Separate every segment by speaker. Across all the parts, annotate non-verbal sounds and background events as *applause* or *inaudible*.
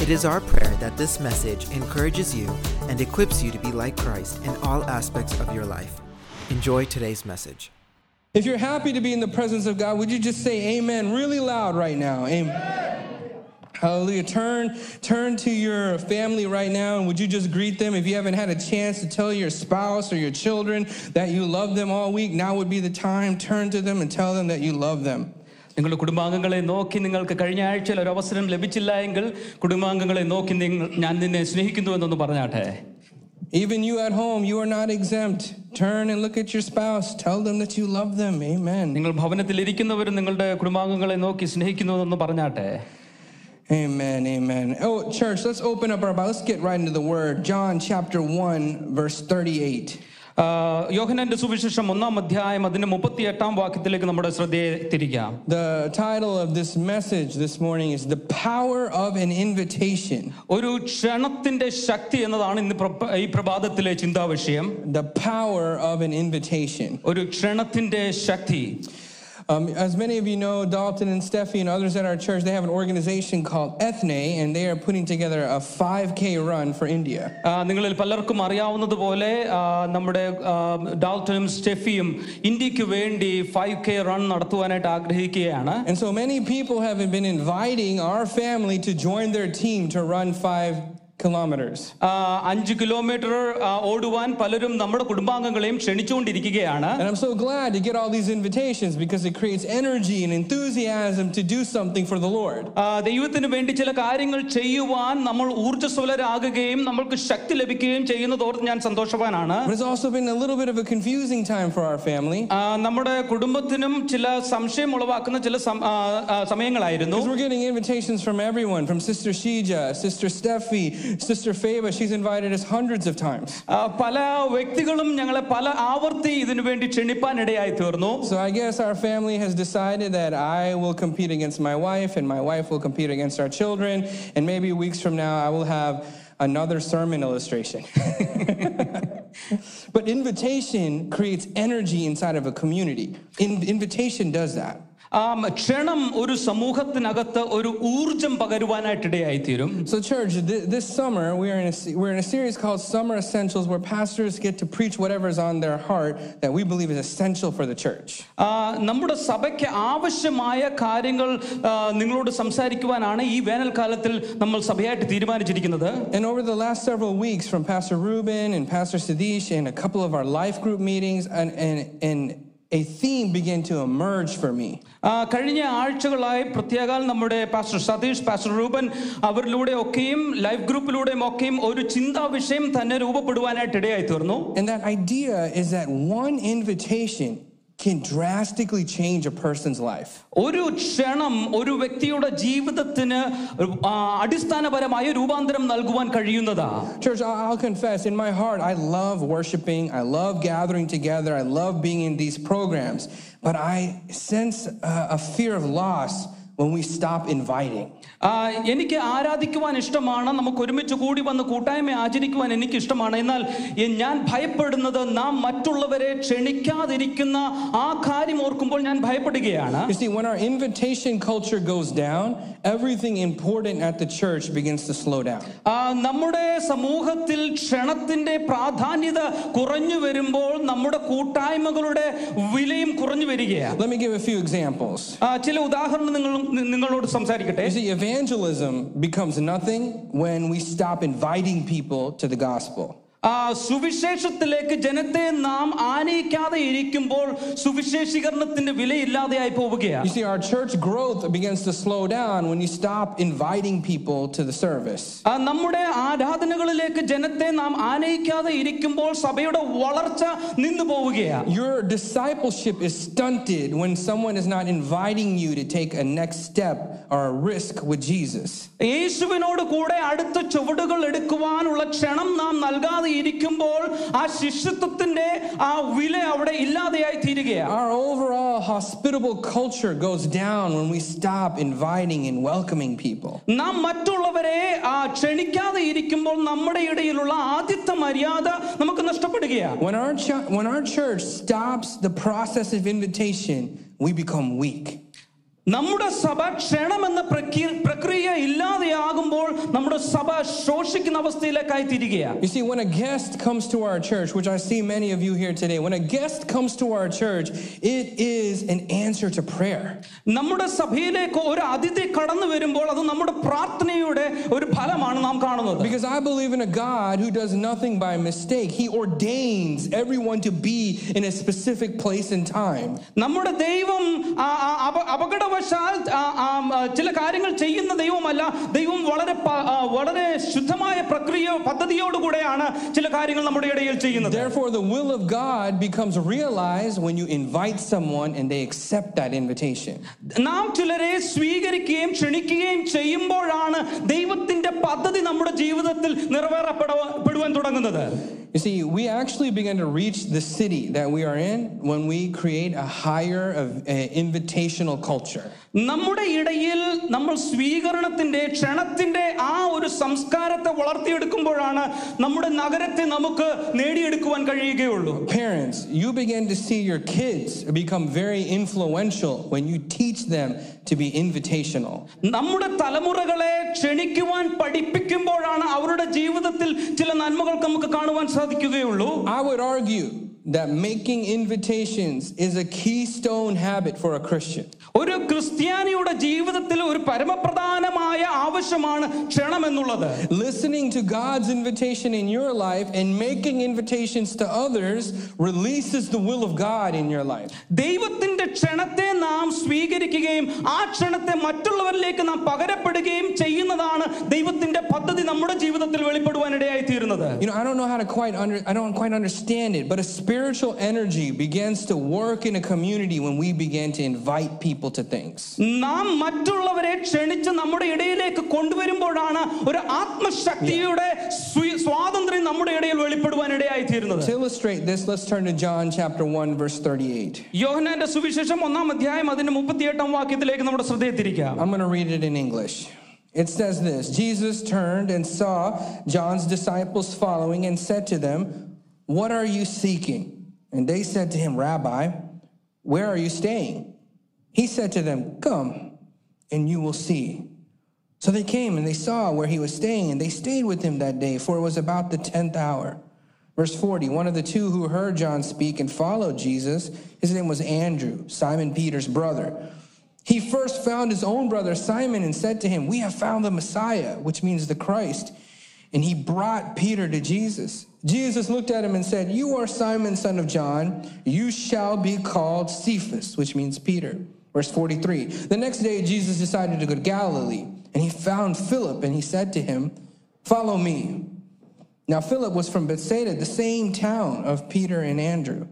Speaker 1: It is our prayer that this message encourages you and equips you to be like Christ in all aspects of your life. Enjoy today's message.
Speaker 2: If you're happy to be in the presence of God, would you just say amen really loud right now? Amen. Hallelujah. Turn, turn to your family right now and would you just greet them? If you haven't had a chance to tell your spouse or your children that you love them all week, now would be the time. Turn to them and tell them that you love them.
Speaker 3: നിങ്ങളുടെ കുടുംബാംഗങ്ങളെ നോക്കി നിങ്ങൾക്ക് കഴിഞ്ഞ ആഴ്ചയിൽ ഒരു അവസരം ലഭിച്ചില്ല എങ്കിൽ കുടുംബാംഗങ്ങളെ നോക്കി നിങ്ങൾ ഞാൻ നിന്നെ സ്നേഹിക്കുന്നു എന്നൊന്ന് പറഞ്ഞാട്ടെ
Speaker 2: Even you at home, you are not exempt. Turn and look at your spouse. Tell them that you love them. Amen.
Speaker 3: നിങ്ങൾ ഭവനത്തിൽ ഇരിക്കുന്നവരും നിങ്ങളുടെ കുടുംബാംഗങ്ങളെ നോക്കി സ്നേഹിക്കുന്നു എന്നൊന്ന് പറഞ്ഞാട്ടെ
Speaker 2: Amen. Amen. Oh, church, let's open up our Bible. Let's get right into the word. John chapter 1, verse 38.
Speaker 3: ആ, യോഹന്നാന്റെ സുവിശേഷം ഒന്നാം അധ്യായം അതിന്റെ മുപ്പത്തി എട്ടാം വാക്യത്തിലേക്ക് നമ്മുടെ ശ്രദ്ധയെ തിരിക്കാം.
Speaker 2: The title of this message this morning is The Power of an Invitation.
Speaker 3: ഒരു ക്ഷണത്തിന്റെ ശക്തി എന്നതാണ് ഇന്ന് ഈ പ്രഭാതത്തിലെ ചിന്താവിഷയം.
Speaker 2: The power of an invitation
Speaker 3: ഒരു ക്ഷണത്തിന്റെ ശക്തി.
Speaker 2: Um, as many of you know, Dalton and Steffi and others at our church, they have an organization called Ethne, and they are putting together a 5K run for India.
Speaker 3: ആ, നിങ്ങളിൽ പലർക്കും അറിയാവുന്നതുപോലെ ആ, നമ്മുടെ ആ, ഡാൽട്ടനും സ്റ്റെഫിയും ഇന്ത്യക്ക് വേണ്ടി ഫൈവ് കെ റൺ നടത്തുവാനായിട്ട് ആഗ്രഹിക്കുകയാണ്
Speaker 2: And so many people have been inviting our family to join their team to run five kilometers.
Speaker 3: ആ, അഞ്ച് കിലോമീറ്റർ ആ, ഓടുവാൻ പലരും നമ്മുടെ കുടുംബാംഗങ്ങളെയും ക്ഷണിച്ചുകൊണ്ടിരിക്കുകയാണ്
Speaker 2: And I'm so glad to get all these invitations because it creates energy and enthusiasm to do something for the Lord.
Speaker 3: ആ, ദൈവത്തിന് വേണ്ടി ചില കാര്യങ്ങൾ ചെയ്യുവാൻ നമ്മൾ ഊർജ്ജസ്വലരാകുകയും നമ്മൾക്ക് ശക്തി ലഭിക്കുകയും ചെയ്യുന്നതോർത്ത് ഞാൻ സന്തോഷവാനാണ്
Speaker 2: But it's also been a little bit of a confusing time for our family
Speaker 3: ആ, നമ്മുടെ കുടുംബത്തിനും ചില സംശയം ഉളവാക്കുന്ന ചില സം- ആ, ആ, സമയങ്ങളായിരുന്നു
Speaker 2: because we're getting invitations from everyone from Sister Shija, Sister Steffi, Sister Fava. She's invited us hundreds of times.
Speaker 3: ആ, പല വ്യക്തികളും ഞങ്ങളെ പല ആവർത്തി ഇതിനു വേണ്ടി ക്ഷണിപ്പാൻ ഇടയായി തീർന്നു
Speaker 2: So I guess our family has decided that I will compete against my wife and my wife will compete against our children. And maybe weeks from now, I will have another sermon illustration. *laughs* but invitation creates energy inside of a community. In- invitation does that.
Speaker 3: ആ ക്ഷണം ഒരു സമൂഹത്തിനകത്ത് ഒരു ഊർജം പകരുവാനായിട്ട് ഇടയായി തീരും
Speaker 2: So, church, th- this summer we are in a se- we're in a series called Summer Essentials, where pastors get to preach whatever is on their heart that we believe is essential for the church.
Speaker 3: ആ, നമ്മുടെ സഭയ്ക്ക് ആവശ്യമായ കാര്യങ്ങൾ ആ, നിങ്ങളോട് സംസാരിക്കുവാനാണ് ഈ വേനൽക്കാലത്തിൽ നമ്മൾ സഭയായിട്ട് തീരുമാനിച്ചിരിക്കുന്നത്
Speaker 2: And over the last several weeks, from Pastor Ruben and Pastor Sadish and a couple of our life group meetings, and, and, and a theme began to emerge for me.
Speaker 3: ആ, കഴിഞ്ഞ ആഴ്ചകളായി പ്രത്യേകാൽ നമ്മുടെ പാസ്റ്റർ സതീഷ് പാസ്റ്റർ റൂബൻ അവരിലൂടെ ഒക്കെയും life ഗ്രൂപ്പിലൂടെയും ഒക്കെയും ഒരു ചിന്താ വിഷയം തന്നെ രൂപപ്പെടുവാനായിട്ട് ഇടയായി തീർന്നു
Speaker 2: And that idea is that one invitation can drastically change a person's life.
Speaker 3: ഒരു ക്ഷണം ഒരു വ്യക്തിയുടെ ജീവിതത്തിന് ആ, അടിസ്ഥാനപരമായ രൂപാന്തരം നൽകുവാൻ കഴിയുന്നതാ
Speaker 2: Church, I- I'll confess, in my heart, I love worshiping, I love gathering together, I love being in these programs, but I sense uh, a fear of loss when we stop inviting.
Speaker 3: ആ, എനിക്ക് ആരാധിക്കുവാൻ ഇഷ്ടമാണ് നമുക്ക് ഒരുമിച്ച് കൂടി വന്ന് കൂട്ടായ്മ ആചരിക്കുവാൻ എനിക്ക് ഇഷ്ടമാണ് എന്നാൽ എ- ഞാൻ ഭയപ്പെടുന്നത് നാം മറ്റുള്ളവരെ ക്ഷണിക്കാതിരിക്കുന്ന ആ കാര്യം ഓർക്കുമ്പോൾ ഞാൻ ഭയപ്പെടുകയാണ്
Speaker 2: You see, when our invitation culture goes down, everything important at the church begins to slow down.
Speaker 3: ആ, നമ്മുടെ സമൂഹത്തിൽ ക്ഷണത്തിന്റെ പ്രാധാന്യത കുറഞ്ഞു വരുമ്പോൾ നമ്മുടെ കൂട്ടായ്മകളുടെ വിലയും കുറഞ്ഞു വരികയാണ്
Speaker 2: Let me give a few examples.
Speaker 3: ആ, ചില ഉദാഹരണം നിങ്ങൾ നിങ്ങളോട് സംസാരിക്കട്ടെ
Speaker 2: You see, evangelism becomes nothing when we stop inviting people to the gospel.
Speaker 3: ആ സുവിശേഷത്തിലേക്ക് ജനത്തെ നാം ആനയിക്കാതെ ഇരിക്കുമ്പോൾ സുവിശേഷീകരണത്തിന്റെ വിലയില്ലാതെയായി പോവുകയാണ്
Speaker 2: You see, our church growth begins to slow down when you stop inviting people to the service.
Speaker 3: ആ, നമ്മുടെ ആരാധനകളിലേക്ക് ജനത്തെ നാം ആനയിക്കാതെ ഇരിക്കുമ്പോൾ സഭയുടെ വളർച്ച നിന്നു പോവുകയാണ്
Speaker 2: Your discipleship is stunted when someone is not inviting you to take a next step or a risk with Jesus.
Speaker 3: യേശുവിനോട് കൂടെ അടുത്ത ചുവടുകൾ എടുക്കുവാനുള്ള ക്ഷണം നാം നൽകാതെ ക്ഷണിക്കാതെ ഇരിക്കുമ്പോൾ ആ ശിഷ്യത്വത്തിന്റെ ആ വില അവിടെ ഇല്ലാതെയായി തീരുകയാണ്
Speaker 2: Our overall hospitable culture goes down when we stop inviting and welcoming people.
Speaker 3: നാം മറ്റുള്ളവരെ ആ ക്ഷണിക്കാതെ ഇരിക്കുമ്പോൾ നമ്മുടെ ഇടയിലുള്ള ആദ്യത്തെ മര്യാദ നമുക്ക് നഷ്ടപ്പെടുകയാണ്
Speaker 2: When our, ch- when our church stops the process of invitation, we become weak.
Speaker 3: നമ്മുടെ സഭ ക്ഷണമെന്ന പ്രക്രി- പ്രക്രിയ ഇല്ലാതെയാകുമ്പോൾ നമ്മുടെ സഭ ശോഷിക്കുന്ന അവസ്ഥയിലേക്കായി തിരികെയാണ്
Speaker 2: You see, when a guest comes to our church, which I see many of you here today, when a guest comes to our church, it is an answer to prayer.
Speaker 3: നമ്മുടെ സഭയിലേക്ക് ഒരു അതിഥി കടന്നു വരുമ്പോൾ അത് നമ്മുടെ പ്രാർത്ഥനയുടെ ഒരു ഫലമാണ് നാം കാണുന്നത്
Speaker 2: Because I believe in a God who does nothing by mistake. He ordains everyone to be in a specific place and time.
Speaker 3: നമ്മുടെ ദൈവം ആ, ആ, ചില കാര്യങ്ങൾ ചെയ്യുന്ന ദൈവമല്ല ദൈവം വളരെ വളരെ ശുദ്ധമായ പ്രക്രിയ പദ്ധതിയോടുകൂടെയാണ് ചില കാര്യങ്ങൾ നമ്മുടെ ഇടയിൽ ചെയ്യുന്നത്
Speaker 2: Therefore, the will of God becomes realized when you invite someone and they accept that invitation.
Speaker 3: നാം ചിലരെ സ്വീകരിക്കുകയും ക്ഷണിക്കുകയും ചെയ്യുമ്പോഴാണ് ദൈവത്തിന്റെ പദ്ധതി നമ്മുടെ ജീവിതത്തിൽ നിറവേറപ്പെടുവാൻ തുടങ്ങുന്നത്
Speaker 2: You see, we actually begin to reach the city that we are in when we create a higher of uh, invitational culture.
Speaker 3: നമ്മുടെ ഇടയിൽ നമ്മൾ സ്വീകരണത്തിന്റെ ക്ഷണത്തിന്റെ ആ ഒരു സംസ്കാരത്തെ വളർത്തിയെടുക്കുമ്പോഴാണ് നമ്മുടെ നഗരത്തെ നമുക്ക് നേടിയെടുക്കുവാൻ കഴിയുകയുള്ളൂ
Speaker 2: Parents, you begin to see your kids become very influential when you teach them to be invitational.
Speaker 3: നമ്മുടെ തലമുറകളെ ക്ഷണിക്കുവാൻ പഠിപ്പിക്കുമ്പോഴാണ് അവരുടെ ജീവിതത്തിൽ ചില നന്മകൾ നമുക്ക് കാണുവാൻ സാധിക്കുകയുള്ളൂ
Speaker 2: I would argue that making invitations is a keystone habit for a Christian.
Speaker 3: ഒരു ക്രിസ്ത്യാനിയുടെ ജീവിതത്തിൽ ഒരു പരമപ്രധാനമായ ആവശ്യമാണ് ക്ഷണം എന്നുള്ളത്
Speaker 2: Listening to God's invitation in your life and making invitations to others releases the will of God in your life.
Speaker 3: ദൈവത്തിന്റെ ക്ഷണത്തെ നാം സ്വീകരിക്കുകയും ആ ക്ഷണത്തെ മറ്റുള്ളവരിലേക്ക് നാം പകരപ്പെടുകയും ചെയ്യുന്നതാണ് ദൈവത്തിന്റെ പദ്ധതി നമ്മുടെ ജീവിതത്തിൽ വെളിപ്പെടുവാനിടയായി തീരുന്നത്
Speaker 2: You know, I don't know how to quite under, I don't quite understand it, but a spiritual energy begins to work in a community when we begin to invite people to things.
Speaker 3: നാം മറ്റുള്ളവരെ ക്ഷണിച്ച് നമ്മുടെ ഇടയിലേക്ക് കൊണ്ടുവരുമ്പോഴാണ് ഒരു ആത്മശക്തിയുടെ സ്വി- സ്വാതന്ത്ര്യം നമ്മുടെ ഇടയിൽ വെളിപ്പെടുവാനിടയായി തീരുന്നത്
Speaker 2: To illustrate this, let's turn to John chapter 1 verse 38.
Speaker 3: യോഹനാന്റെ സുവിശേഷം ഒന്നാം അധ്യായം അതിന്റെ മുപ്പത്തിയെട്ടാം വാക്യത്തിലേക്ക് നമ്മുടെ ശ്രദ്ധയെ തിരിക്കാം
Speaker 2: I'm going to read it in English. It says this Jesus turned and saw John's disciples following and said to them, what are you seeking? And they said to him, Rabbi, where are you staying? He said to them, Come and you will see. So they came and they saw where he was staying, and they stayed with him that day, for it was about the tenth hour. Verse 40 One of the two who heard John speak and followed Jesus, his name was Andrew, Simon Peter's brother. He first found his own brother Simon and said to him, We have found the Messiah, which means the Christ. And he brought Peter to Jesus. Jesus looked at him and said, You are Simon, son of John. You shall be called Cephas, which means Peter. Verse 43 The next day, Jesus decided to go to Galilee, and he found Philip, and he said to him, Follow me. Now, Philip was from Bethsaida, the same town of Peter and Andrew.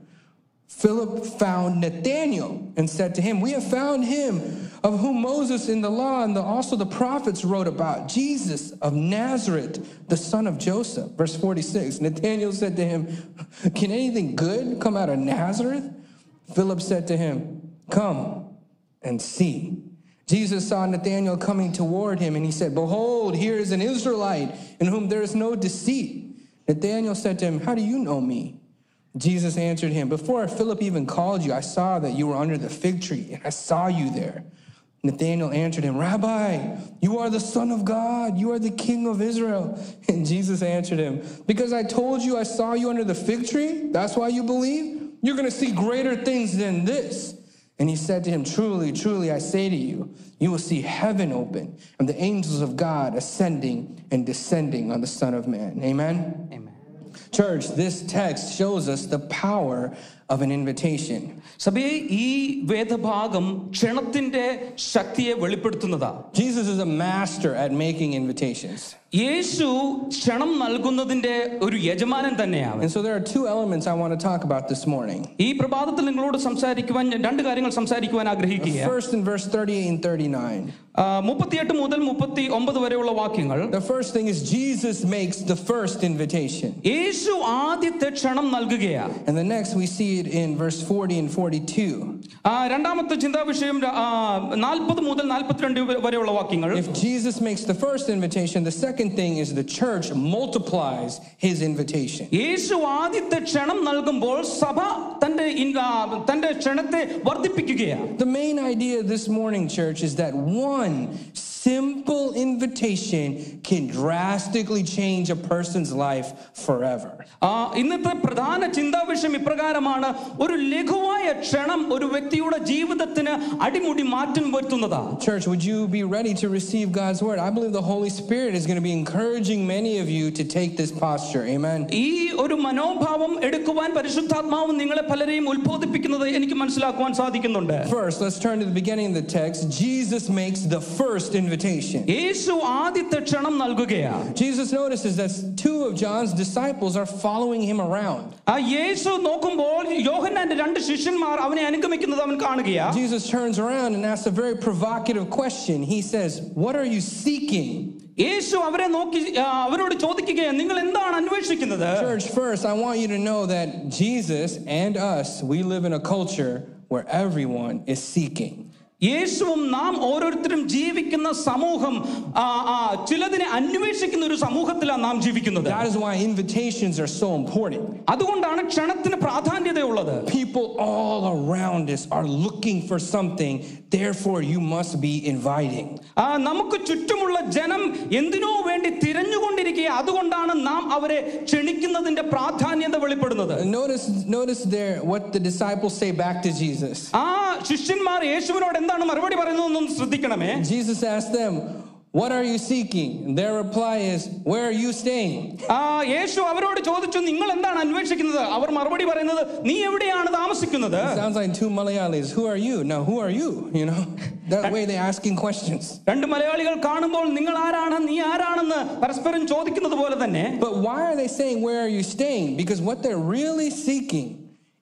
Speaker 2: Philip found Nathanael and said to him, We have found him of whom Moses in the law and the, also the prophets wrote about, Jesus of Nazareth, the son of Joseph. Verse 46 Nathanael said to him, Can anything good come out of Nazareth? Philip said to him, Come and see. Jesus saw Nathanael coming toward him, and he said, Behold, here is an Israelite in whom there is no deceit. Nathanael said to him, How do you know me? Jesus answered him, Before Philip even called you, I saw that you were under the fig tree, and I saw you there. Nathanael answered him, Rabbi, you are the Son of God, you are the King of Israel. *laughs* And Jesus answered him, Because I told you I saw you under the fig tree, that's why you believe? You're going to see greater things than this. And he said to him, Truly, truly, I say to you, you will see heaven open and the angels of God ascending and descending on the Son of Man. Amen?
Speaker 3: Amen.
Speaker 2: Church, this text shows us the power of an invitation.
Speaker 3: സഭയെ ഈ വേദഭാഗം ക്ഷണത്തിന്റെ ശക്തിയെ വെളിപ്പെടുത്തുന്നതാ
Speaker 2: Jesus is a master at making invitations.
Speaker 3: യേശു ക്ഷണം നൽകുന്നതിന്റെ ഒരു യജമാനൻ തന്നെയാണ്
Speaker 2: And so there are two elements I want to talk about this morning.
Speaker 3: ഈ പ്രഭാതത്തിൽ നിങ്ങളോട് സംസാരിക്കുവാൻ ഞാൻ രണ്ട് കാര്യങ്ങൾ സംസാരിക്കുവാൻ ആഗ്രഹിക്കുക
Speaker 2: First, in verse 38 and 39,
Speaker 3: മുപ്പത്തിയെട്ട് മുതൽ മുപ്പത്തി ഒമ്പത് വരെയുള്ള വാക്യങ്ങൾ
Speaker 2: the first thing is Jesus makes the first invitation.
Speaker 3: യേശു ആദ്യത്തെ ക്ഷണം നൽകുകയാണ്
Speaker 2: And the next, we see it in verse 40 and 42.
Speaker 3: ആ, രണ്ടാമത്തെ ചിന്താ വിഷയം നാൽപ്പത് മുതൽ നാൽപ്പത്തിരണ്ട് വരെയുള്ള വാക്യങ്ങൾ
Speaker 2: If Jesus makes the first invitation, the second thing is the church multiplies his invitation.
Speaker 3: യേശു ആദ്യത്തെ ക്ഷണം നൽകുമ്പോൾ സഭ തന്റെ ഇൻ- ആ, തന്റെ ക്ഷണത്തെ വർദ്ധിപ്പിക്കുകയാണ്
Speaker 2: The main idea this morning, church, is that one simple invitation can drastically change a person's life forever.
Speaker 3: ആ, ഇന്നത്തെ പ്രധാന ചിന്താ വിഷയം ഇപ്രകാരമാണ് ഒരു ലഘുവായ ക്ഷണം ഒരു വ്യക്തിയുടെ ജീവിതത്തിന് അടിമുടി മാറ്റം വരുത്തുന്നതാ
Speaker 2: Church, would you be ready to receive God's word? I believe the Holy Spirit is going to be encouraging many of you to take this posture. Amen.
Speaker 3: ഈ ഒരു മനോഭാവം എടുക്കുവാൻ പരിശുദ്ധാത്മാവ് നിങ്ങളെ പലരെയും ഉത്ബോധിപ്പിക്കുന്നത് എനിക്ക് മനസ്സിലാക്കുവാൻ സാധിക്കുന്നുണ്ട്
Speaker 2: First, let's turn to the beginning of the text. Jesus makes the first invitation.
Speaker 3: യേശു ആദ്യത്തെ ക്ഷണം നൽകുകയാണ്
Speaker 2: Jesus notices that two of John's disciples are following him around.
Speaker 3: ആ യേശു നോക്കുമ്പോൾ യോഹന്നാന്റെ രണ്ട് ശിഷ്യന്മാർ അവനെ അനുഗമിക്കുന്നത് അവൻ കാണുകയാ
Speaker 2: Jesus turns around and asks a very provocative question. He says, What are you seeking?
Speaker 3: യേശു അവരെ നോക്കി ആ, അവരോട് ചോദിക്കുകയാണ് നിങ്ങൾ എന്താണ് അന്വേഷിക്കുന്നത്
Speaker 2: Church, first, I want you to know that Jesus and us, we live in a culture where everyone is seeking.
Speaker 3: യേശുവും നാം ഓരോരുത്തരും ജീവിക്കുന്ന സമൂഹം ചിലതിനെ അന്വേഷിക്കുന്ന ഒരു സമൂഹത്തിലാണ് നാം ജീവിക്കുന്നത്
Speaker 2: That is why invitations are so important.
Speaker 3: അതുകൊണ്ടാണ് ക്ഷണത്തിന് പ്രാധാന്യതയുള്ളത്
Speaker 2: People all around us are looking for something, therefore, you must be inviting.
Speaker 3: നമുക്ക് ചുറ്റുമുള്ള ജനം എന്തിനോ വേണ്ടി തിരഞ്ഞുകൊണ്ടിരിക്കുക അതുകൊണ്ടാണ് നാം അവരെ ക്ഷണിക്കുന്നതിന്റെ പ്രാധാന്യത വെളിപ്പെടുന്നത്
Speaker 2: Notice, notice there what the disciples say back to Jesus.
Speaker 3: ആ ശിഷ്യന്മാർ യേശുവിനോട് എന്താണ് മറുപടി പറയുന്നത് ശ്രദ്ധിക്കണമേ
Speaker 2: Jesus asked them, What are you seeking? And their reply is, Where are you staying?
Speaker 3: ആ യേശു അവരോട് ചോദിച്ചു നിങ്ങൾ എന്താണ് അന്വേഷിക്കുന്നത് അവർ മറുപടി പറയുന്നത് നീ എവിടെയാണ് താമസിക്കുന്നത്
Speaker 2: Sounds like two Malayalis. Who are you? Now, who are you? You know, that way they're asking questions.
Speaker 3: രണ്ട് മലയാളികൾ കാണുമ്പോൾ നിങ്ങൾ ആരാണ് നീ ആരാണെന്ന് പരസ്പരം ചോദിക്കുന്നത് പോലെ തന്നെ
Speaker 2: But why are they saying, Where are you staying? Because what they're really seeking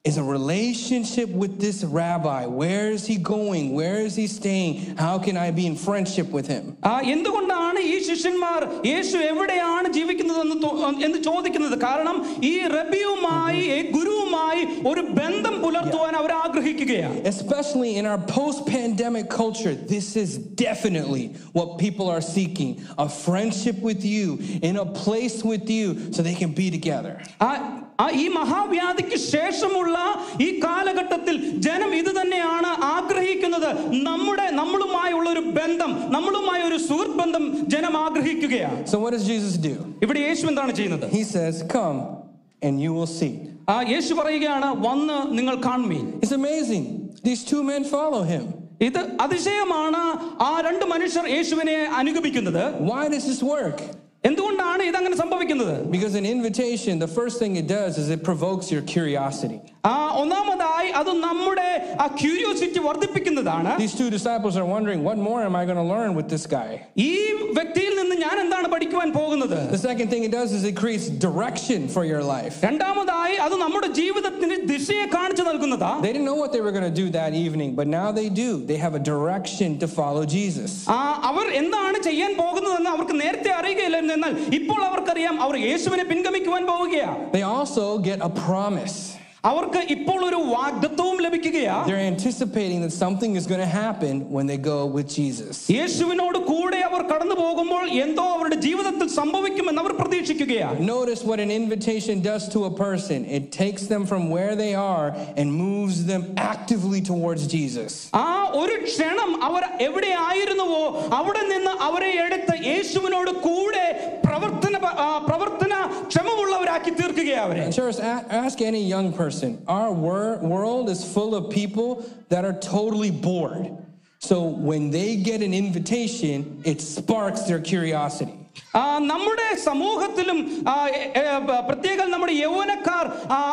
Speaker 2: is a relationship with this rabbi. Where is he going? Where is he staying? How can I be in friendship with him?
Speaker 3: ആ എന്തുകൊണ്ടാണ് ഈ ശിഷ്യന്മാർ യേശു എവിടെയാണ് ജീവിക്കുന്നതെന്ന് തോ- എന്ന് ചോദിക്കുന്നത് കാരണം ഈ റബിയുമായി ഈ ഗുരുവുമായി ഒരു ബന്ധം പുലർത്തുവാൻ അവർ ആഗ്രഹിക്കുകയാണ്
Speaker 2: Especially in our post pandemic culture, this is definitely what people are seeking a friendship with you, in a place with you, so they can be together.
Speaker 3: ആ ഈ മഹാവ്യാധിക്ക് ശേഷമുള്ള ഈ കാലഘട്ടത്തിൽ ജനം ഇത് തന്നെയാണ് ആഗ്രഹിക്കുന്നത് നമ്മുടെ നമ്മളുമായുള്ള ഒരു ബന്ധം നമ്മളുമായ ഒരു സുഹൃത്ത് ബന്ധം ജനം ആഗ്രഹിക്കുകയാണ്
Speaker 2: So, what does Jesus do?
Speaker 3: ഇവിടെ യേശു എന്താണ് ചെയ്യുന്നത്
Speaker 2: He says, Come and you will see.
Speaker 3: ആ യേശു പറയുകയാണ് വന്ന് നിങ്ങൾ കാണുമീൻ
Speaker 2: It's amazing. These two men follow him.
Speaker 3: ഇത് അതിശയമാണ് ആ രണ്ട് മനുഷ്യർ യേശുവിനെ അനുഗമിക്കുന്നത്
Speaker 2: Why does this work?
Speaker 3: എന്തുകൊണ്ടാണ് ഇതങ്ങനെ സംഭവിക്കുന്നത്
Speaker 2: Because an invitation, the first thing it does is it provokes your curiosity.
Speaker 3: ആ ഒന്നാമതായി അത് നമ്മുടെ ആ ക്യൂരിയോസിറ്റി വർദ്ധിപ്പിക്കുന്നതാണ്
Speaker 2: These two disciples are wondering, What more am I going to learn with this guy?
Speaker 3: ഈ വ്യക്തിയിൽ നിന്ന് ഞാൻ എന്താണ് പഠിക്കുവാൻ പോകുന്നത്
Speaker 2: The second thing it does is it creates direction for your life.
Speaker 3: രണ്ടാമതായി അത് നമ്മുടെ ജീവിതത്തിന് ദിശയെ കാണിച്ചു നൽകുന്നതാ
Speaker 2: They didn't know what they were going to do that evening, but now they do. They have a direction to follow Jesus.
Speaker 3: ആ അവർ എന്താണ് ചെയ്യാൻ പോകുന്നതെന്ന് അവർക്ക് നേരത്തെ അറിയുകയില്ലായിരുന്നു എന്നാൽ ഇപ്പോൾ അവർക്കറിയാം അവർ യേശുവിനെ പിൻഗമിക്കുവാൻ പോവുകയാണ്
Speaker 2: They also get a promise.
Speaker 3: അവർക്ക് ഇപ്പോൾ ഒരു വാഗ്ദത്വവും ലഭിക്കുകയാ
Speaker 2: They're anticipating that something is going to happen when they go with Jesus.
Speaker 3: യേശുവിനോട് കൂടെ അവർ കടന്നു പോകുമ്പോൾ എന്തോ അവരുടെ ജീവിതത്തിൽ സംഭവിക്കുമെന്ന് അവർ പ്രതീക്ഷിക്കുകയാണ്
Speaker 2: Notice what an invitation does to a person. It takes them from where they are and moves them actively towards Jesus.
Speaker 3: ആ ഒരു ക്ഷണം അവർ എവിടെ ആയിരുന്നുവോ അവിടെ നിന്ന് അവരെ എടുത്ത് യേശുവിനോട് കൂടെ പ്രവർത്തന ആ, പ്രവർത്തന ക്ഷമമുള്ളവരാക്കി തീർക്കുകയാണ് അവരെ
Speaker 2: And church, a- ask any young person. Our wor- world is full of people that are totally bored. So when they get an invitation, it sparks their curiosity.
Speaker 3: നമ്മുടെ സമൂഹത്തിലും പ്രത്യേകം നമ്മുടെ യൗവനക്കാർ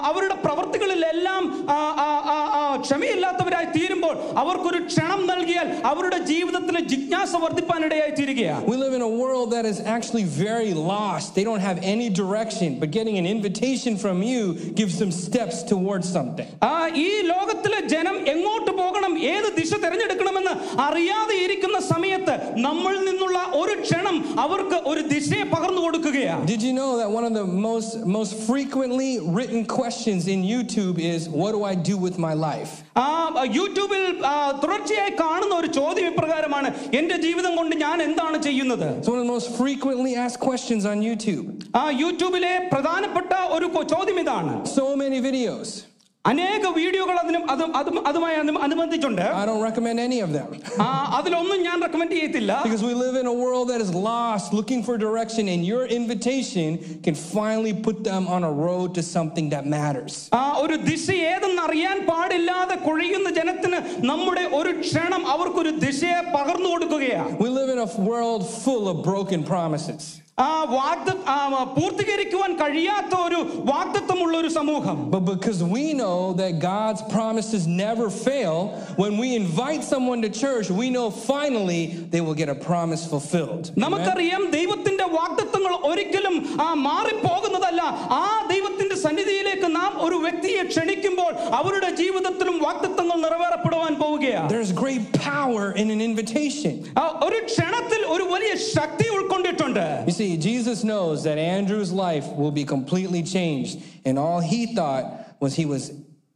Speaker 3: അവരുടെ പ്രവർത്തികളിലെല്ലാം ക്ഷമയില്ലാത്തവരായി തീരുമ്പോൾ അവർക്കൊരു ക്ഷണം നൽകിയാൽ അവരുടെ ജീവിതത്തിലെ ജിജ്ഞാസ വർദ്ധിപ്പാനിടയായി തീരുകയാണ്
Speaker 2: We live in a world that is actually very lost. They don't have any direction, but getting an invitation from you gives them steps towards something.
Speaker 3: ഈ ലോകത്തിലെ ജനം എങ്ങോട്ട് പോകണം ഏത് ദിശ തിരഞ്ഞെടുക്കണമെന്ന് അറിയാതെ ഇരിക്കുന്ന സമയത്ത് നമ്മളിൽ നിന്നുള്ള ഒരു ക്ഷണം അവർക്ക് ഒരു ദിശയെ പകർന്നു കൊടുക്കുകയാണ്
Speaker 2: Did you know that one of the most most frequently written questions in YouTube is what do I do with my life?
Speaker 3: ആ യൂട്യൂബിൽ ആ, തുടർച്ചയായി കാണുന്ന ഒരു ചോദ്യം ഇപ്രകാരമാണ് എന്റെ ജീവിതം കൊണ്ട് ഞാൻ എന്താണ് ചെയ്യുന്നത്
Speaker 2: It's one of the most frequently asked questions on YouTube.
Speaker 3: ആ യൂട്യൂബിലെ പ്രധാനപ്പെട്ട ഒരു കൊ- ചോദ്യം ഇതാണ്
Speaker 2: So many videos.
Speaker 3: അനേക വീഡിയോകൾ അതിനും അതും അതും അതുമായി Anu- അനുബന്ധിച്ചുണ്ട്
Speaker 2: I don't recommend any of them
Speaker 3: ആ, അതിലൊന്നും ഞാൻ റെക്കമെൻഡ് ചെയ്യത്തില്ല
Speaker 2: because we live in a world that is lost, looking for direction, and your invitation can finally put them on a road to something that matters.
Speaker 3: ആ ഒരു ദിശ ഏതെന്ന് അറിയാൻ പാടില്ലാതെ കൊഴിയുന്ന ജനത്തിന് നമ്മുടെ ഒരു ക്ഷണം അവർക്കൊരു ദിശയെ പകർന്നു കൊടുക്കുകയാണ്
Speaker 2: We live in a world full of broken promises.
Speaker 3: ആ വാഗ്ദ ആ, പൂർത്തീകരിക്കുവാൻ കഴിയാത്ത ഒരു വാഗ്ദത്വമുള്ള ഒരു സമൂഹം
Speaker 2: But because we know that God's promises never fail, when we invite someone to church, we know finally they will get a promise fulfilled.
Speaker 3: നമുക്കറിയാം ദൈവത്തിന്റെ വാഗ്ദത്വങ്ങൾ ഒരിക്കലും ആ മാറിപ്പോകുന്നതല്ല ആ ദൈവത്തിന്റെ സന്നിധിയിലേക്ക് നാം ഒരു വ്യക്തിയെ ക്ഷണിക്കുമ്പോൾ അവരുടെ ജീവിതത്തിലും വാഗ്ദത്വങ്ങൾ നിറവേറപ്പെടുവാൻ പോവുകയാണ്
Speaker 2: There's great power in an invitation.
Speaker 3: ആ, ഒരു ക്ഷണത്തിൽ ഒരു വലിയ ശക്തി ഉൾക്കൊണ്ടിട്ടുണ്ട്
Speaker 2: You see, Jesus knows that Andrew's life will be completely changed, and all he thought was he was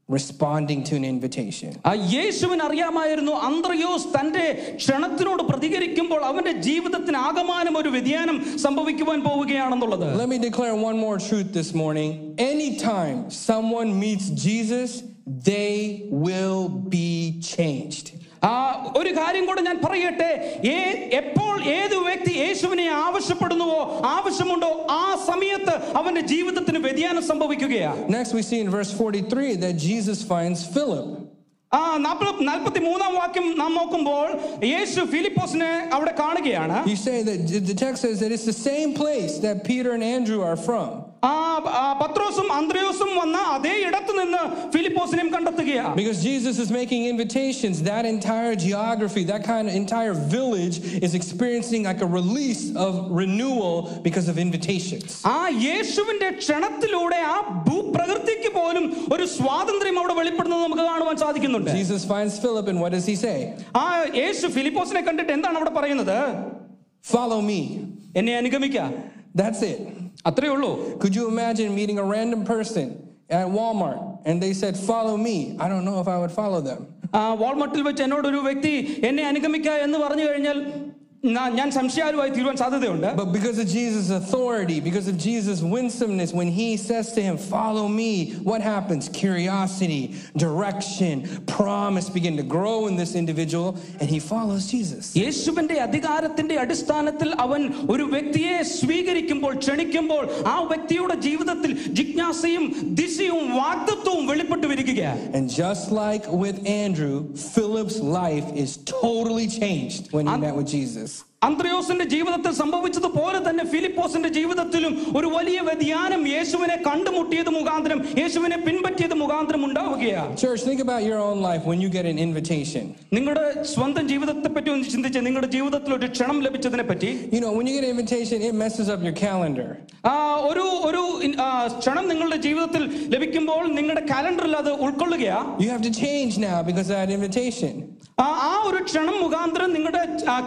Speaker 2: responding to an invitation.
Speaker 3: ആ യേശുവിന് അറിയാമായിരുന്നു അന്ത്രയോസ് തന്റെ ക്ഷണത്തിനോട് പ്രതികരിക്കുമ്പോൾ അവന്റെ ജീവിതത്തിന് ആകമാനം ഒരു വ്യതിയാനം സംഭവിക്കുവാൻ പോവുകയാണെന്നുള്ളത്
Speaker 2: Let me declare one more truth this morning. Anytime someone meets Jesus, they will be changed.
Speaker 3: ആ ഒരു കാര്യം കൂടെ ഞാൻ പറയട്ടെ ഏ- എപ്പോൾ ഏത് വ്യക്തി യേശുവിനെ ആവശ്യപ്പെടുന്നുവോ ആവശ്യമുണ്ടോ ആ സമയത്ത് അവന്റെ ജീവിതത്തിന് വ്യതിയാനം സംഭവിക്കുകയാണ്
Speaker 2: Next, we see in verse 43 that Jesus finds Philip.
Speaker 3: ആ നാൽപ്പത്തി മൂന്നാം വാക്യം നാം നോക്കുമ്പോൾ യേശു ഫിലിപ്പോസിനെ അവിടെ കാണുകയാണ്
Speaker 2: You say that the text says that it's the same place that Peter and Andrew are from.
Speaker 3: ആ ആ, പത്രോസും അന്ത്രയോസും വന്ന അതേ ഇടത്ത് നിന്ന് ഫിലിപ്പോസിനെയും കണ്ടെത്തുകയാണ്
Speaker 2: Because Jesus is making invitations, that entire geography, that kind of entire village is experiencing like a release of renewal because of invitations.
Speaker 3: ആ യേശുവിന്റെ ക്ഷണത്തിലൂടെ ആ ഭൂപ്രകൃതിക്ക് പോലും ഒരു സ്വാതന്ത്ര്യം അവിടെ വെളിപ്പെടുന്നത് നമുക്ക് കാണുവാൻ സാധിക്കുന്നുണ്ട്
Speaker 2: Jesus finds Philip, and what does he say?
Speaker 3: ആ യേശു ഫിലിപ്പോസിനെ കണ്ടിട്ട് എന്താണ് അവിടെ പറയുന്നത്
Speaker 2: Follow me.
Speaker 3: എന്നെ അനുഗമിക്ക
Speaker 2: That's it.
Speaker 3: അത്രേ ഉള്ളൂ
Speaker 2: Could you imagine meeting a random person at Walmart and they said, Follow me? I don't know if I would follow them.
Speaker 3: ആ വാൾമാർട്ടിൽ വെച്ച് എന്നോട് ഒരു വ്യക്തി എന്നെ അനുഗമിക്ക എന്ന് പറഞ്ഞു കഴിഞ്ഞാൽ നാ- ഞാൻ സംശയാലുമായി തീരുവാൻ സാധ്യതയുണ്ട്
Speaker 2: But because of Jesus' authority, because of Jesus' winsomeness, when he says to him, Follow me, what happens? Curiosity, direction, promise begin to grow in this individual, and he follows Jesus.
Speaker 3: യേശുവിന്റെ അധികാരത്തിന്റെ അടിസ്ഥാനത്തിൽ അവൻ ഒരു വ്യക്തിയെ സ്വീകരിക്കുമ്പോൾ ക്ഷണിക്കുമ്പോൾ ആ വ്യക്തിയുടെ ജീവിതത്തിൽ ജിജ്ഞാസയും ദിശയും വാഗ്ദത്വവും വെളിപ്പെട്ടു വരികയാണ്
Speaker 2: And just like with Andrew, Philip's life is totally changed when he met with Jesus.
Speaker 3: അന്ത്രയോസിന്റെ ജീവിതത്തിൽ സംഭവിച്ചതുപോലെ തന്നെ ഫിലിപ്പോസിന്റെ ജീവിതത്തിലും ഒരു വലിയ വ്യതിയാനം യേശുവിനെ കണ്ടുമുട്ടിയത് മുഖാന്തരം യേശുവിനെ പിൻപറ്റിയത് മുഖാന്തരം ഉണ്ടാവുകയാണ്
Speaker 2: Church, think about your own life when you get an invitation.
Speaker 3: നിങ്ങളുടെ സ്വന്തം ജീവിതത്തെ പറ്റി ഒന്ന് ചിന്തിച്ച് നിങ്ങളുടെ ജീവിതത്തിൽ ഒരു ക്ഷണം ലഭിച്ചതിനെ പറ്റി
Speaker 2: You know, when you get an invitation, it messes up your calendar.
Speaker 3: ആ, ഒരു ഒരു ക്ഷണം നിങ്ങളുടെ ജീവിതത്തിൽ ലഭിക്കുമ്പോൾ നിങ്ങളുടെ കാലണ്ടറിൽ അത് ഉൾക്കൊള്ളുകയാ
Speaker 2: You have to change now because of that invitation.
Speaker 3: ആ ഒരു ക്ഷണം മുഖാന്തരം നിങ്ങളുടെ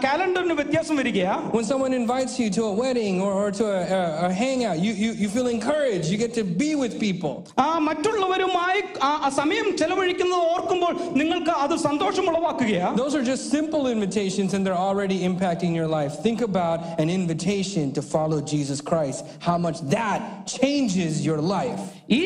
Speaker 3: കാലണ്ടറിന് വ്യത്യാസം വരികയാ
Speaker 2: When someone invites you to a wedding or, or to a, a, a hangout, you, you, you feel encouraged. You get to be with people.
Speaker 3: ആ മറ്റുള്ളവരുമായി ആ ആ സമയം ചെലവഴിക്കുന്നത് ഓർക്കുമ്പോൾ നിങ്ങൾക്ക് അത് സന്തോഷം ഉളവാക്കുകയാ
Speaker 2: Those are just simple invitations and they're already impacting your life. Think about an invitation to follow Jesus Christ, how much that changes your life.
Speaker 3: ഈ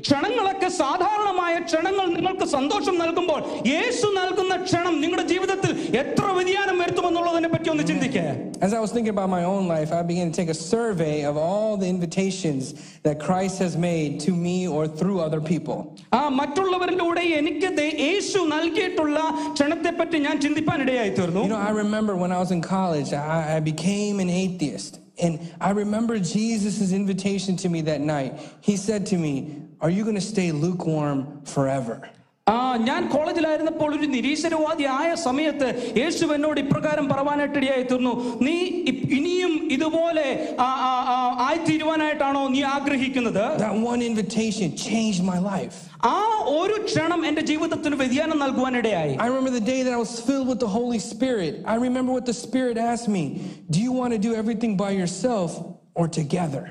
Speaker 3: ക്ഷണങ്ങളൊക്കെ സാധാരണമായ ക്ഷണങ്ങൾ നിങ്ങൾക്ക് സന്തോഷം നൽകുമ്പോൾ യേശു നൽകുന്ന ക്ഷണം നിങ്ങളുടെ ജീവിതത്തിൽ എത്ര വ്യതിയാനം വരുത്തുമെന്നുള്ളതിനെ പറ്റി ഒന്ന് ചിന്തിക്കേ
Speaker 2: As I was thinking about my own life, I began to take a survey of all the invitations that Christ has made to me or through other people.
Speaker 3: ആ മറ്റുള്ളവരിലൂടെ എനിക്ക് ദേ- യേശു നൽകിയിട്ടുള്ള ക്ഷണത്തെ പറ്റി ഞാൻ ചിന്തിപ്പാനിടയായി തീർന്നു
Speaker 2: You know, I remember when I was in college, I, I became an atheist. And I remember Jesus' invitation to me that night. He said to me, Are you going to stay lukewarm forever?
Speaker 3: ആ ഞാൻ കോളേജിലായിരുന്നപ്പോൾ ഒരു നിരീശ്വരവാദി ആയ സമയത്ത് യേശു എന്നോട് ഇപ്രകാരം പറവാനായിട്ട് ഇടയായി തീർന്നു നീ ഇ- ഇനിയും ഇതുപോലെ ആ, ആ, ആ, ആയിത്തീരുവാനായിട്ടാണോ നീ ആഗ്രഹിക്കുന്നത്
Speaker 2: That one invitation changed my life.
Speaker 3: ആ ഒരു ക്ഷണം എന്റെ ജീവിതത്തിന് വ്യതിയാനം നൽകുവാനിടയായി
Speaker 2: I remember the day that I was filled with the Holy Spirit. I remember what the Spirit asked me Do you want to do everything by yourself or together?